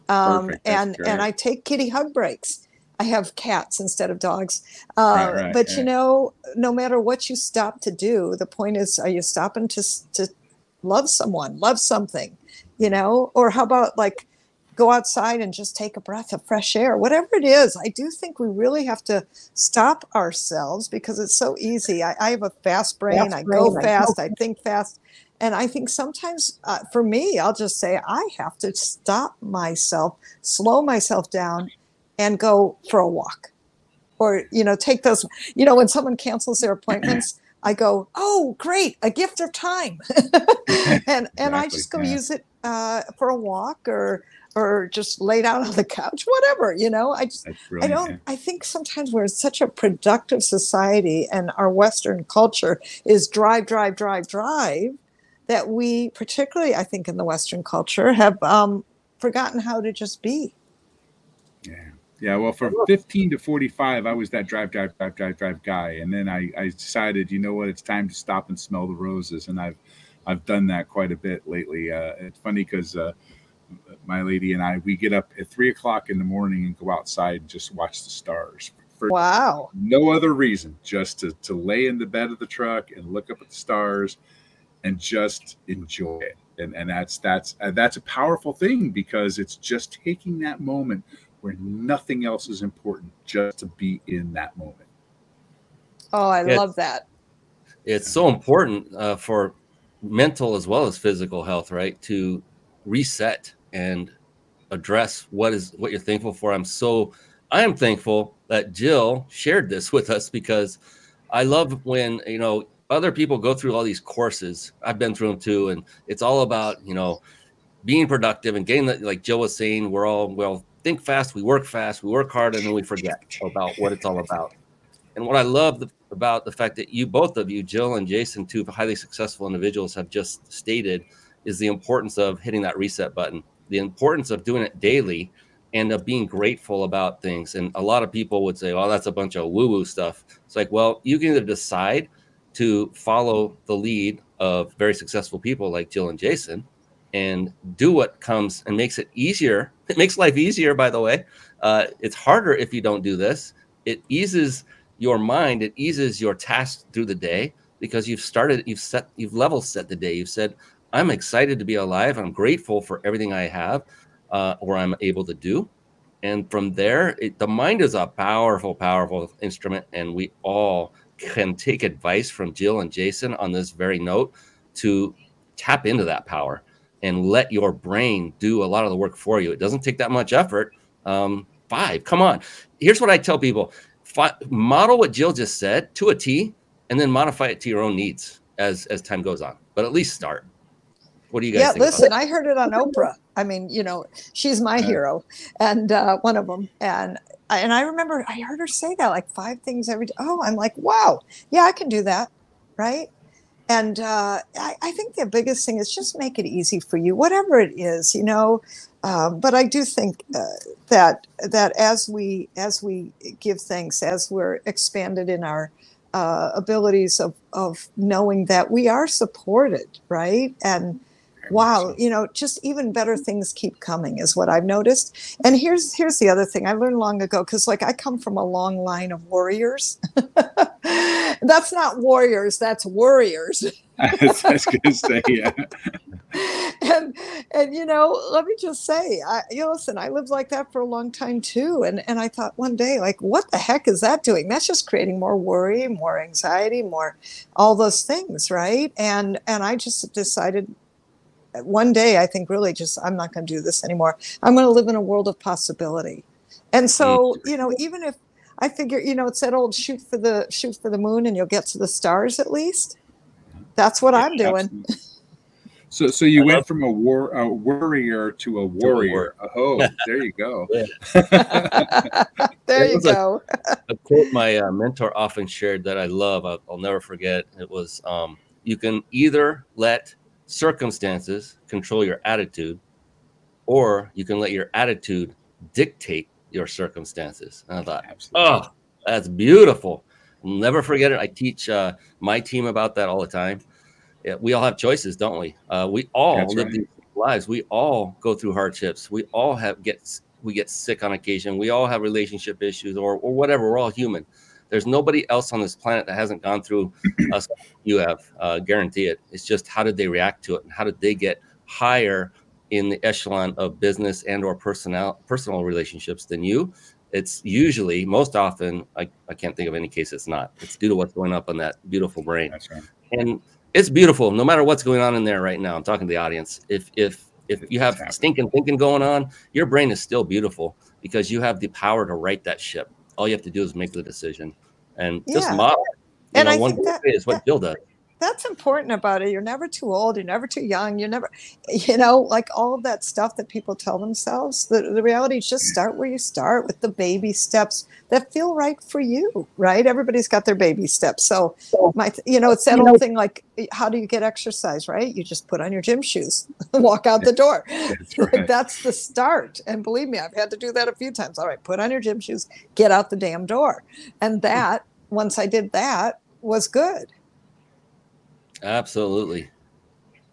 Um, and and I take kitty hug breaks I have cats instead of dogs. Uh, right, right, but right. you know, no matter what you stop to do, the point is, are you stopping to to love someone, love something, you know? Or how about like go outside and just take a breath of fresh air, whatever it is. I do think we really have to stop ourselves because it's so easy. I, I have a fast brain. Fast I go brain, fast. I, I think fast. And I think sometimes uh, for me, I'll just say I have to stop myself, slow myself down, and go for a walk. Or you know take those you know when someone cancels their appointments i go oh great a gift of time. And and i just go yeah. use it uh, for a walk or or just lay down on the couch whatever you know? I just i don't yeah. i think sometimes we're such a productive society and our western culture is drive drive drive drive that we particularly i think in the western culture have um, forgotten how to just be. Yeah, well, from 15 to 45, I was that drive, drive, drive, drive, drive guy, and then I, I decided, you know what, it's time to stop and smell the roses, and I've I've done that quite a bit lately. Uh, it's funny because uh, my lady and I we get up at three o'clock in the morning and go outside and just watch the stars. For wow! No other reason, just to to lay in the bed of the truck and look up at the stars, and just enjoy it. And and that's that's uh, that's a powerful thing because it's just taking that moment where nothing else is important, just to be in that moment. Oh, I yeah, love that. It's so important uh, for mental as well as physical health, right? To reset and address what is what you're thankful for. I'm so I am thankful that Jill shared this with us because I love when you know other people go through all these courses. I've been through them too, and it's all about you know being productive and getting that. Like Jill was saying, we're all well think fast, we work fast, we work hard, and then we forget about what it's all about. And what I love the, about the fact that you, both of you, Jill and Jason, two highly successful individuals, have just stated is the importance of hitting that reset button, the importance of doing it daily, and of being grateful about things. And a lot of people would say, "Oh, that's a bunch of woo-woo stuff." It's like, well, you can either decide to follow the lead of very successful people like Jill and Jason, and do what comes and makes it easier. It makes life easier, by the way. Uh, it's harder if you don't do this. It eases your mind. It eases your task through the day because you've started, you've set, you've level set the day. You've said, I'm excited to be alive. I'm grateful for everything I have uh, or I'm able to do. And from there, it, the mind is a powerful, powerful instrument. And we all can take advice from Jill and Jason on this very note to tap into that power and let your brain do a lot of the work for you. It doesn't take that much effort. Um, five, come on. Here's what I tell people Fi- model what Jill just said to a T and then modify it to your own needs as as time goes on. But at least start. What do you guys yeah, listen, I heard it on Oprah. I mean, you know, she's my Yeah. hero and uh, one of them. And and I remember I heard her say that like five things every day. Oh, I'm like, wow, yeah, I can do that, right? And uh, I, I think the biggest thing is just make it easy for you, whatever it is, you know. Um, but I do think uh, that that as we as we give thanks, as we're expanded in our uh, abilities of of knowing that we are supported, right? And wow you know just even better things keep coming is what i've noticed. And here's here's the other thing i learned long ago because like i come from a long line of warriors. That's not warriors that's warriors I was gonna say, yeah. and and you know let me just say i you know listen i lived like that for a long time too and and i thought one day like what the heck is that doing? That's just creating more worry more anxiety more all those things right? And and i just decided one day i think really just i'm not going to do this anymore i'm going to live in a world of possibility and so you know even if i figure you know it's that old shoot for the shoot for the moon and you'll get to the stars at least that's what i'm doing Absolutely. So, so you went from a war a warrior to a warrior. Oh, there you go. there you was a- go a quote my uh, mentor often shared that I love. I'll, I'll never forget. It was, um, "You can either let circumstances control your attitude, or you can let your attitude dictate your circumstances." And I thought, Absolutely. oh, that's beautiful. I'll never forget it. I teach uh, my team about that all the time. Yeah, we all have choices, don't we? Uh, we all That's live right. these lives. We all go through hardships. We all have get we get sick on occasion. We all have relationship issues or or whatever. We're all human. There's nobody else on this planet that hasn't gone through us. You have, uh, guarantee it. It's just how did they react to it and how did they get higher in the echelon of business and or personal personal relationships than you. It's usually most often I, I can't think of any case it's not. It's due to what's going up on that beautiful brain That's right. and it's beautiful no matter what's going on in there right now i'm talking to the audience if if if you have stinking thinking going on your brain is still beautiful because you have the power to right that ship all you have to do is make the decision. And just model you And know I one think that- is what that- bill does that's important about it. You're never too old. You're never too young. You're never, you know, like all of that stuff that people tell themselves. The, the reality is just start where you start with the baby steps that feel right for you, right? Everybody's got their baby steps. So, my, you know, it's that old thing like, how do you get exercise, right? You just put on your gym shoes walk out the door. That's right. that's the start. And believe me, I've had to do that a few times. All right, put on your gym shoes, get out the damn door. And that, once I did that, was good. Absolutely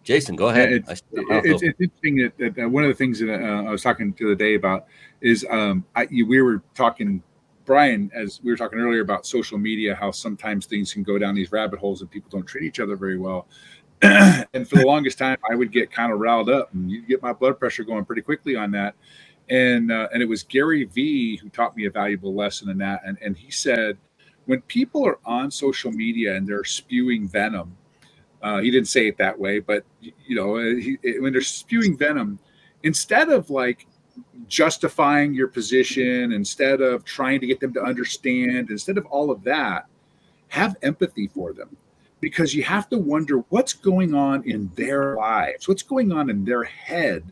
jason go Yeah, ahead it's, I see the it- mouth it's, it's interesting that, that one of the things that uh, I was talking to the other day about is um, I, you, we were talking, Brian, as we were talking earlier about social media, how sometimes things can go down these rabbit holes and people don't treat each other very well. and for the longest time, I would get kind of riled up and you'd get my blood pressure going pretty quickly on that. And uh, and it was Gary Vee who taught me a valuable lesson in that. And, and he said, when people are on social media and they're spewing venom, uh, he didn't say it that way, but you know, uh, he, when they're spewing venom, instead of like justifying your position, instead of trying to get them to understand, instead of all of that, have empathy for them, because you have to wonder what's going on in their lives, what's going on in their head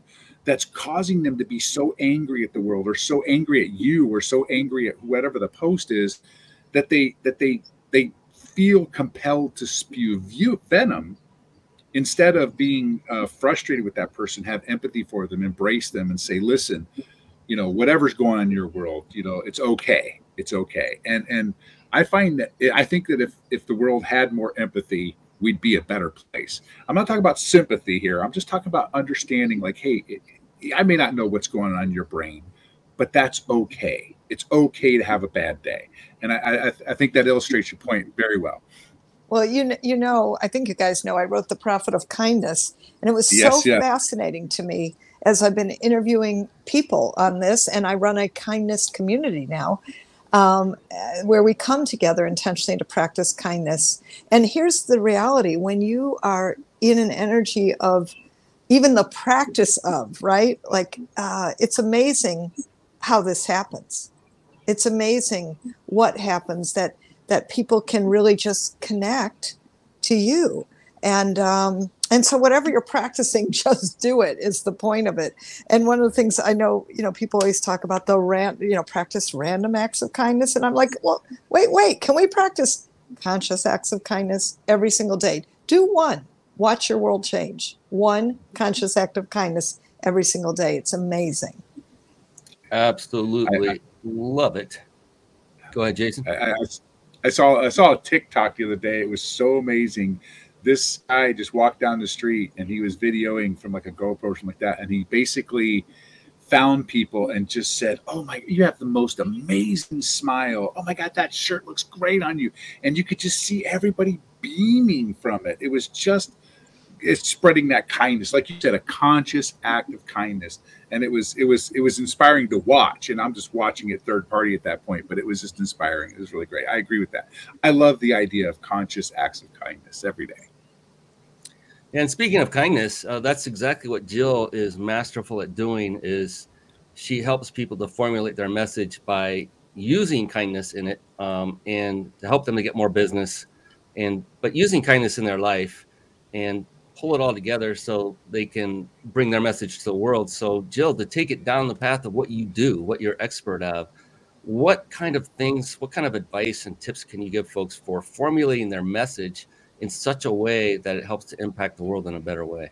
that's causing them to be so angry at the world or so angry at you or so angry at whatever the post is that they that they they feel compelled to spew view, venom instead of being uh, frustrated with that person have empathy for them embrace them and say listen you know whatever's going on in your world you know it's okay it's okay. And and i find that i think that if if the world had more empathy we'd be a better place. I'm not talking about sympathy here i'm just talking about understanding like hey it, i may not know what's going on in your brain but that's okay. It's okay to have a bad day and i i, I think that illustrates your point very well well, you you know, I think you guys know I wrote The Profit of Kindness, and it was yes, so yes. fascinating to me as I've been interviewing people on this, and I run a kindness community now, um, where we come together intentionally to practice kindness. And here's the reality: when you are in an energy of even the practice of right, like uh, it's amazing how this happens. It's amazing what happens that that people can really just connect to you. And um, and so whatever you're practicing just do it is the point of it. And one of the things i know you know people always talk about the ran you know practice random acts of kindness. And i'm like well wait wait can we practice conscious acts of kindness every single day? Do one. Watch your world change. One conscious act of kindness every single day. It's amazing. Absolutely. I, love it go ahead jason I, I saw I saw a TikTok the other day. It was so amazing. This guy just walked down the street and he was videoing from like a GoPro or something like that, and he basically found people and just said, "Oh my, you have the most amazing smile. Oh my God, that shirt looks great on you." And you could just see everybody beaming from it. It was just it's spreading that kindness, like you said, a conscious act of kindness. And it was it was it was inspiring to watch and i'm just watching it third party at that point but it was just inspiring. It was really great. I agree with that. I love the idea of conscious acts of kindness every day. And speaking of kindness uh, that's exactly what jill is masterful at doing is she helps people to formulate their message by using kindness in it um, and to help them to get more business and but using kindness in their life and pull it all together so they can bring their message to the world. So, Jill, to take it down the path of what you do, what you're expert of, what kind of things, what kind of advice and tips can you give folks for formulating their message in such a way that it helps to impact the world in a better way?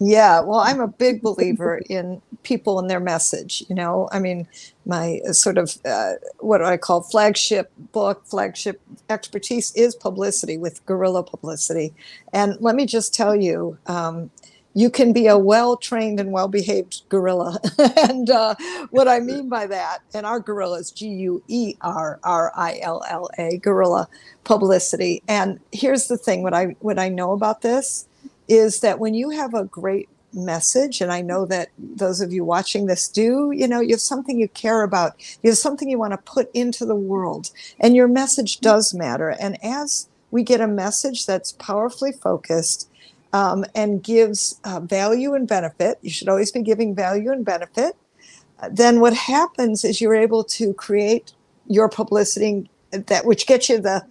Yeah, well, I'm a big believer in people and their message. You know, I mean, my uh, sort of uh, what do I call flagship book, flagship expertise is publicity with guerrilla publicity. And let me just tell you, um, you can be a well trained and well behaved guerrilla. and uh, what I mean by that, and our guerrilla is G U E R R I L L A, guerrilla publicity. And here's the thing: what I what I know about this is that when you have a great message and i know that those of you watching this do you know you have something you care about you have something you want to put into the world and your message does matter. And as we get a message that's powerfully focused um, and gives uh, value and benefit you should always be giving value and benefit then what happens is you're able to create your publicity that which gets you the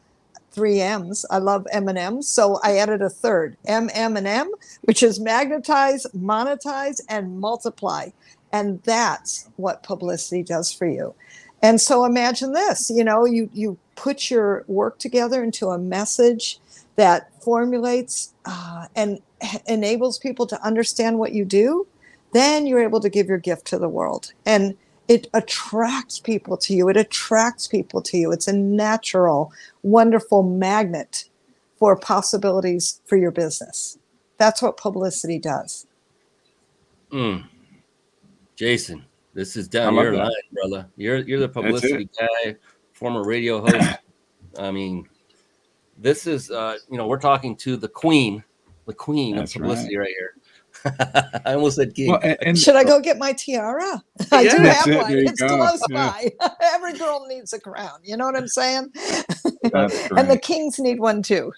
three M's. I love M and M's, so I added a third M, M, and M, which is magnetize, monetize, and multiply. And that's what publicity does for you. And so imagine this, you know, you you put your work together into a message that formulates uh, and enables people to understand what you do, then you're able to give your gift to the world. And it attracts people to you. It attracts people to you. It's a natural, wonderful magnet for possibilities for your business. That's what publicity does. Mm. Jason, this is down your line, brother. You're you're the publicity guy, former radio host. I mean, this is uh, you know, we're talking to the queen, the queen That's of publicity right, right here. I almost said king. Well, and, and, Should I go get my tiara? I do have one. It. It's go. close yeah. by. Every girl needs a crown. You know what I'm saying? and the kings need one too.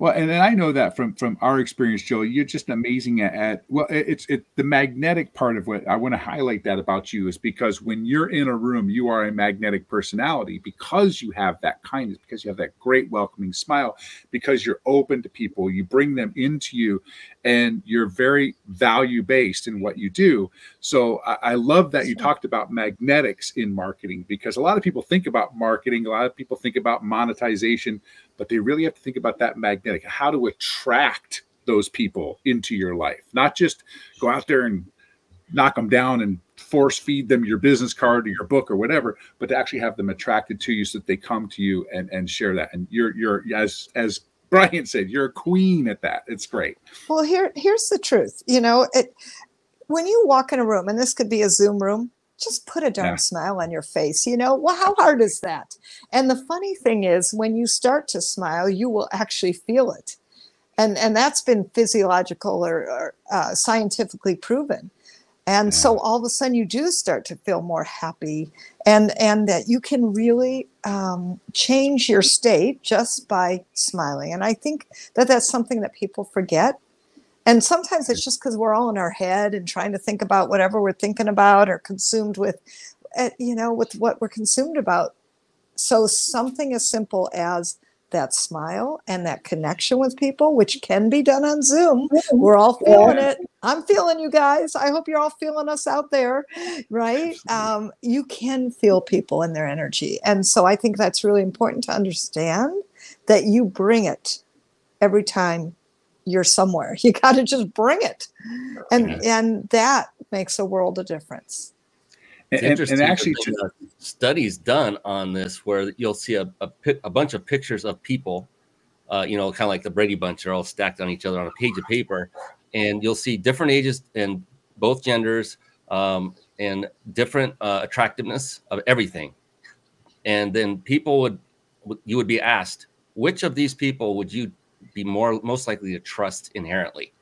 Well, and, and I know that from from our experience, Joe, you're just amazing at, at well, it's it the magnetic part of what I want to highlight that about you is because when you're in a room, you are a magnetic personality because you have that kindness, because you have that great welcoming smile, because you're open to people, you bring them into you, and you're very value based in what you do. So I, I love that you talked about magnetics in marketing because a lot of people think about marketing, a lot of people think about monetization, but they really have to think about that magnetic, how to attract those people into your life, not just go out there and knock them down and force feed them your business card or your book or whatever, but to actually have them attracted to you so that they come to you and, and share that. And you're you're as as Brian said, you're a queen at that. It's great. Well, here here's the truth. You know, it when you walk in a room, and this could be a Zoom room, just put a darn yeah. smile on your face. You know, well, how hard is that? And the funny thing is, when you start to smile, you will actually feel it, and and that's been physiological or, or uh, scientifically proven. And so all of a sudden, you do start to feel more happy, and and that you can really um, change your state just by smiling. And I think that that's something that people forget. And sometimes it's just because we're all in our head and trying to think about whatever we're thinking about or consumed with eh, you know with what we're consumed about. So something as simple as that smile and that connection with people which can be done on zoom. We're all feeling it. I'm feeling you guys. I hope you're all feeling us out there right? Um, you can feel people and their energy. And so i think that's really important to understand that you bring it every time you're somewhere. You got to just bring it, and and that makes a world of difference. It's and, interesting. And actually, uh, studies done on this where you'll see a, a, a bunch of pictures of people, uh, you know, kind of like the Brady Bunch, they're all stacked on each other on a page of paper, and you'll see different ages and both genders um, and different uh, attractiveness of everything. And then people would, you would be asked, which of these people would you be more most likely to trust inherently.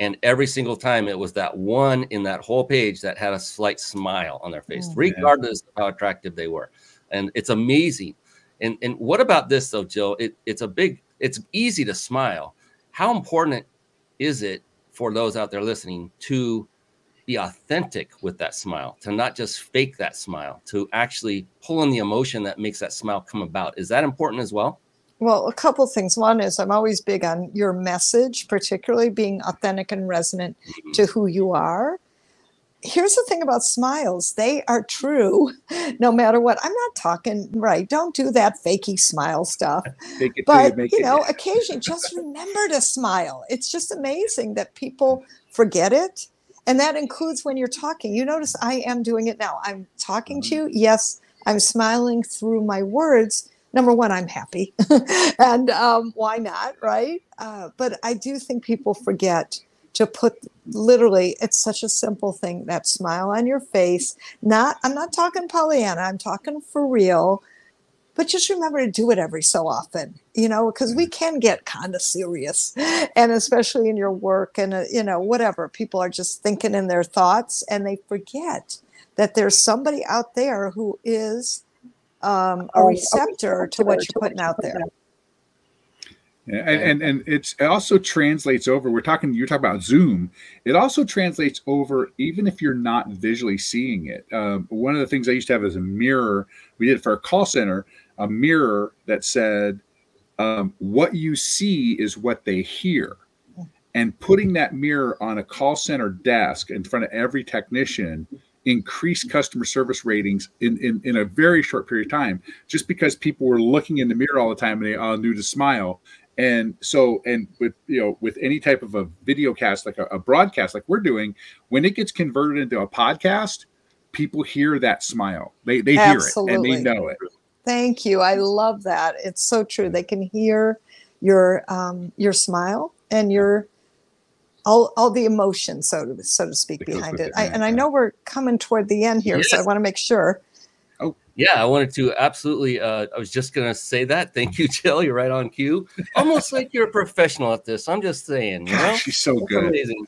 And every single time it was that one in that whole page that had a slight smile on their face, oh, regardless of how attractive they were. And it's amazing. And and what about this though, Jill? It, it's a big, it's easy to smile. How important is it for those out there listening to be authentic with that smile, to not just fake that smile, to actually pull in the emotion that makes that smile come about? Is that important as well? Well, a couple things. One is I'm always big on your message, particularly being authentic and resonant mm-hmm. to who you are. Here's the thing about smiles they are true no matter what. I'm not talking, right? Don't do that fakey smile stuff. but, you, you know, occasionally just remember to smile. It's just amazing that people forget it. And that includes when you're talking. You notice I am doing it now. I'm talking to mm-hmm. you. Yes, I'm smiling through my words number one, I'm happy. and um, why not, right? Uh, but I do think people forget to put literally, it's such a simple thing that smile on your face. Not, I'm not talking Pollyanna, I'm talking for real. But just remember to do it every so often, you know, because we can get kind of serious. And especially in your work and, uh, you know, whatever, people are just thinking in their thoughts and they forget that there's somebody out there who is um, a receptor to what you're putting out there. Yeah, and, and and it's it also translates over. We're talking. You're talking about Zoom. It also translates over, even if you're not visually seeing it. Um, one of the things I used to have is a mirror. We did for a call center, a mirror that said, um, "What you see is what they hear." And putting that mirror on a call center desk in front of every technician increase customer service ratings in, in, in a very short period of time just because people were looking in the mirror all the time and they all knew to smile. And so and with you know with any type of a video cast like a, a broadcast like we're doing when it gets converted into a podcast people hear that smile. They they Absolutely. hear it and they know it. Thank you. I love that. It's so true. They can hear your um your smile and your all, all the emotion, so to so to speak, behind it. I, and I know we're coming toward the end here, yes. so I want to make sure. Oh yeah, I wanted to absolutely. Uh, I was just gonna say that. Thank you, Jill. You're right on cue. Almost like you're a professional at this. I'm just saying. You know, she's so good. Amazing,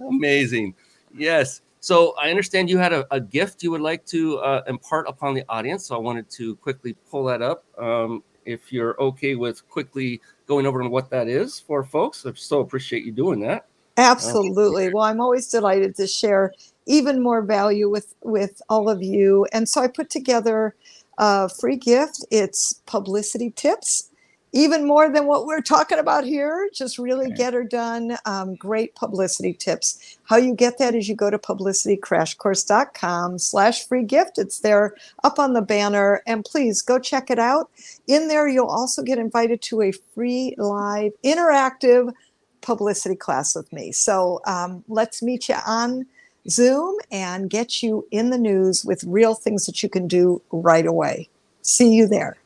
amazing. Yes. So I understand you had a, a gift you would like to uh, impart upon the audience. So I wanted to quickly pull that up. Um, if you're okay with quickly going over what that is for folks, I so appreciate you doing that. Absolutely. Well, I'm always delighted to share even more value with with all of you. And so I put together a free gift. It's publicity tips. even more than what we're talking about here. Just really get her done. Um, great publicity tips. How you get that is you go to publicitycrashcourse.com slash free gift. It's there up on the banner. And please go check it out. In there, you'll also get invited to a free live interactive publicity class with me. So um, let's meet you on Zoom and get you in the news with real things that you can do right away. See you there.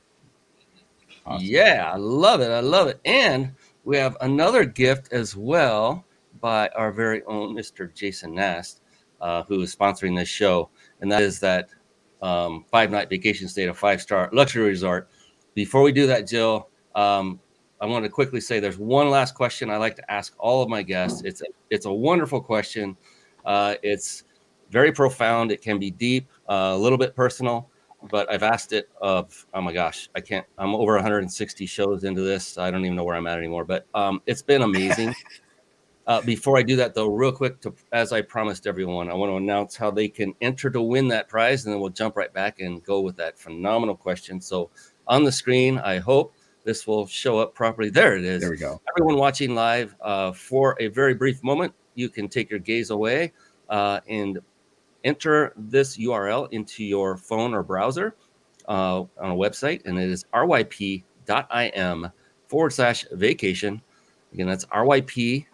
Awesome. Yeah, I love it. I love it. And we have another gift as well by our very own Mr. Jason Nast, uh, who is sponsoring this show. And that is that um, five night vacation stay at a five star luxury resort. Before we do that, Jill, um, I want to quickly say there's one last question I like to ask all of my guests. It's a, it's a wonderful question. Uh, it's very profound. It can be deep, uh, a little bit personal but I've asked it of oh my gosh, I can't. I'm over 160 shows into this. I don't even know where I'm at anymore. But um, it's been amazing. uh, before I do that, though, real quick, to, as I promised everyone, I want to announce how they can enter to win that prize, and then we'll jump right back and go with that phenomenal question. So on the screen, I hope this will show up properly. There it is. There we go. Everyone watching live, uh, for a very brief moment, you can take your gaze away uh, and enter this URL into your phone or browser uh, on a website, and it is ryp.im forward slash vacation. Again, that's ryp.im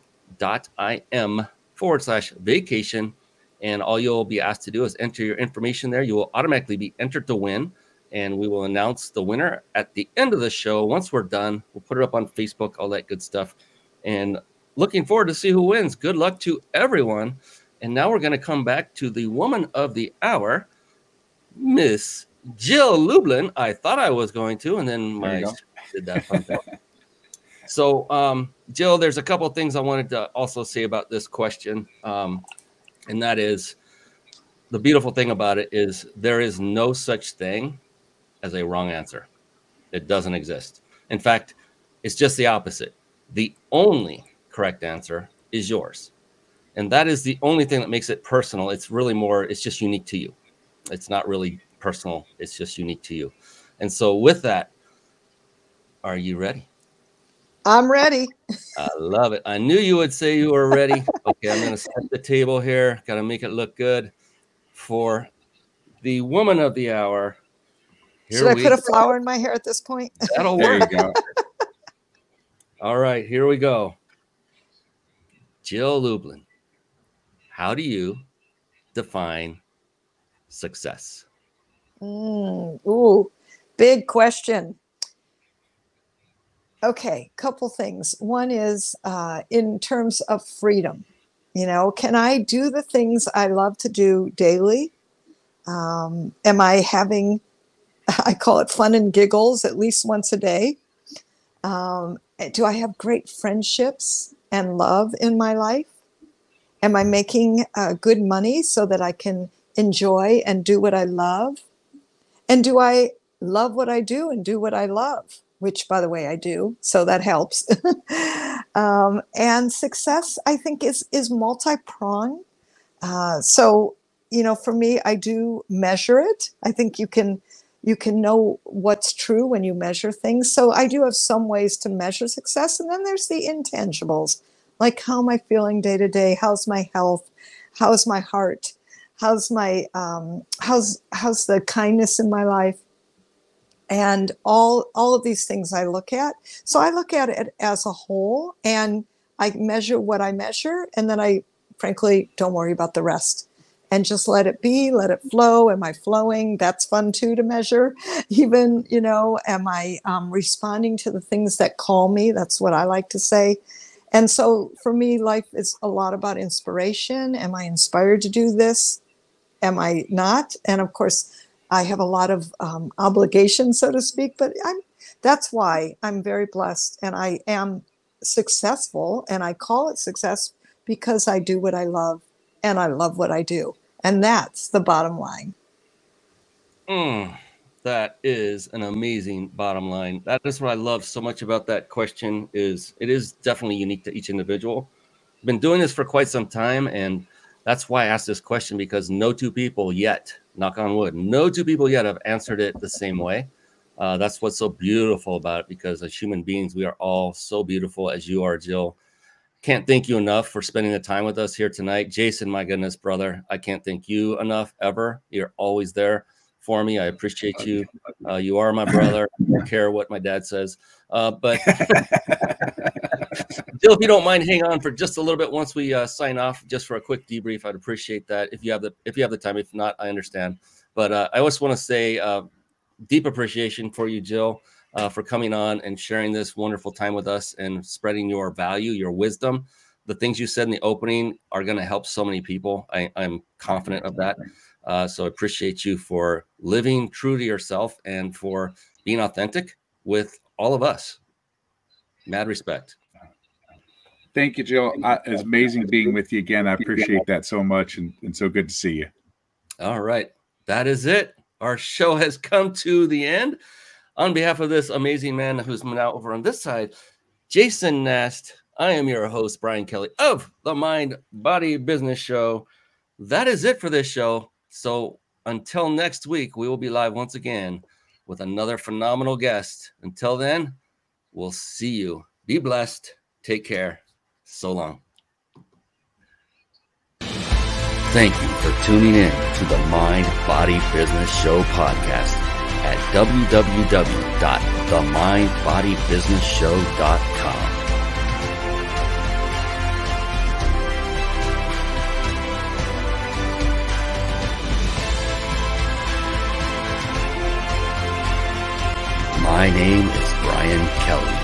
forward slash vacation. And all you'll be asked to do is enter your information there. You will automatically be entered to win. And we will announce the winner at the end of the show. Once we're done, we'll put it up on Facebook, all that good stuff. And looking forward to see who wins. Good luck to everyone. And now we're going to come back to the woman of the hour, Miss Jill Lublin. I thought I was going to, and then my did that fun So, um, Jill, there's a couple things I wanted to also say about this question, um, and that is the beautiful thing about it is there is no such thing as a wrong answer. It doesn't exist. In fact, it's just the opposite. The only correct answer is yours. And that is the only thing that makes it personal. It's really more it's just unique to you. It's not really personal. It's just unique to you. And so with that are you ready? I'm ready. I love it. I knew you would say you were ready. Okay i'm going to set the table here. Got to make it look good for the woman of the hour here should i put a flower in my hair at this point that'll work all right here we go jill lublin how do you define success? Mm, ooh, big question. Okay, couple things. One is uh, in terms of freedom. You know, can I do the things I love to do daily? Um, am I having, I call it fun and giggles at least once a day? Um, do I have great friendships and love in my life? Am I making uh, good money so that I can enjoy and do what I love? And do I love what I do and do what I love? Which, by the way, I do, so that helps. um, and success, I think, is is multi pronged. Uh, so, you know, for me, I do measure it. I think you can you can know what's true when you measure things. So I do have some ways to measure success, and then there's the intangibles like how am i feeling day to day? How's my health? How's my heart? How's my um, how's how's the kindness in my life? And all all of these things i look at. So i look at it as a whole and i measure what i measure and then i frankly don't worry about the rest and just let it be let it flow am i flowing that's fun too to measure even you know am i um, responding to the things that call me that's what i like to say and so for me, life is a lot about inspiration. Am I inspired to do this? Am I not? And of course, I have a lot of um, obligations, so to speak, but I'm, that's why I'm very blessed and I am successful. And I call it success because I do what I love and I love what I do. And that's the bottom line. Mm that is an amazing bottom line. That is what I love so much about that question is it is definitely unique to each individual. I've been doing this for quite some time and that's why I asked this question because no two people yet, knock on wood, no two people yet have answered it the same way. Uh, that's what's so beautiful about it because as human beings, we are all so beautiful as you are, Jill. Can't thank you enough for spending the time with us here tonight. Jason, my goodness, brother, I can't thank you enough ever. You're always there for me. I appreciate you. Uh, you are my brother. I don't care what my dad says. Uh, but Jill, if you don't mind, hang on for just a little bit once we uh, sign off, just for a quick debrief. I'd appreciate that if you have the if you have the time. If not, I understand. But uh, I always want to say uh, deep appreciation for you, Jill, uh, for coming on and sharing this wonderful time with us and spreading your value, your wisdom. The things you said in the opening are going to help so many people. I, am confident of that. Uh, so I appreciate you for living true to yourself and for being authentic with all of us. Mad respect. Thank you, Joe. Uh, it's amazing being with you again. I appreciate that so much and, and so good to see you. All right. That is it. Our show has come to the end. On behalf of this amazing man who's now over on this side, Jason Nast, I am your host, Brian Kelly of the Mind Body Business Show. That is it for this show. So until next week, we will be live once again with another phenomenal guest. Until then, we'll see you. Be blessed. Take care. So long. Thank you for tuning in to the Mind Body Business Show podcast www.themindbodybusinessshow.com. My name is Brian Kelly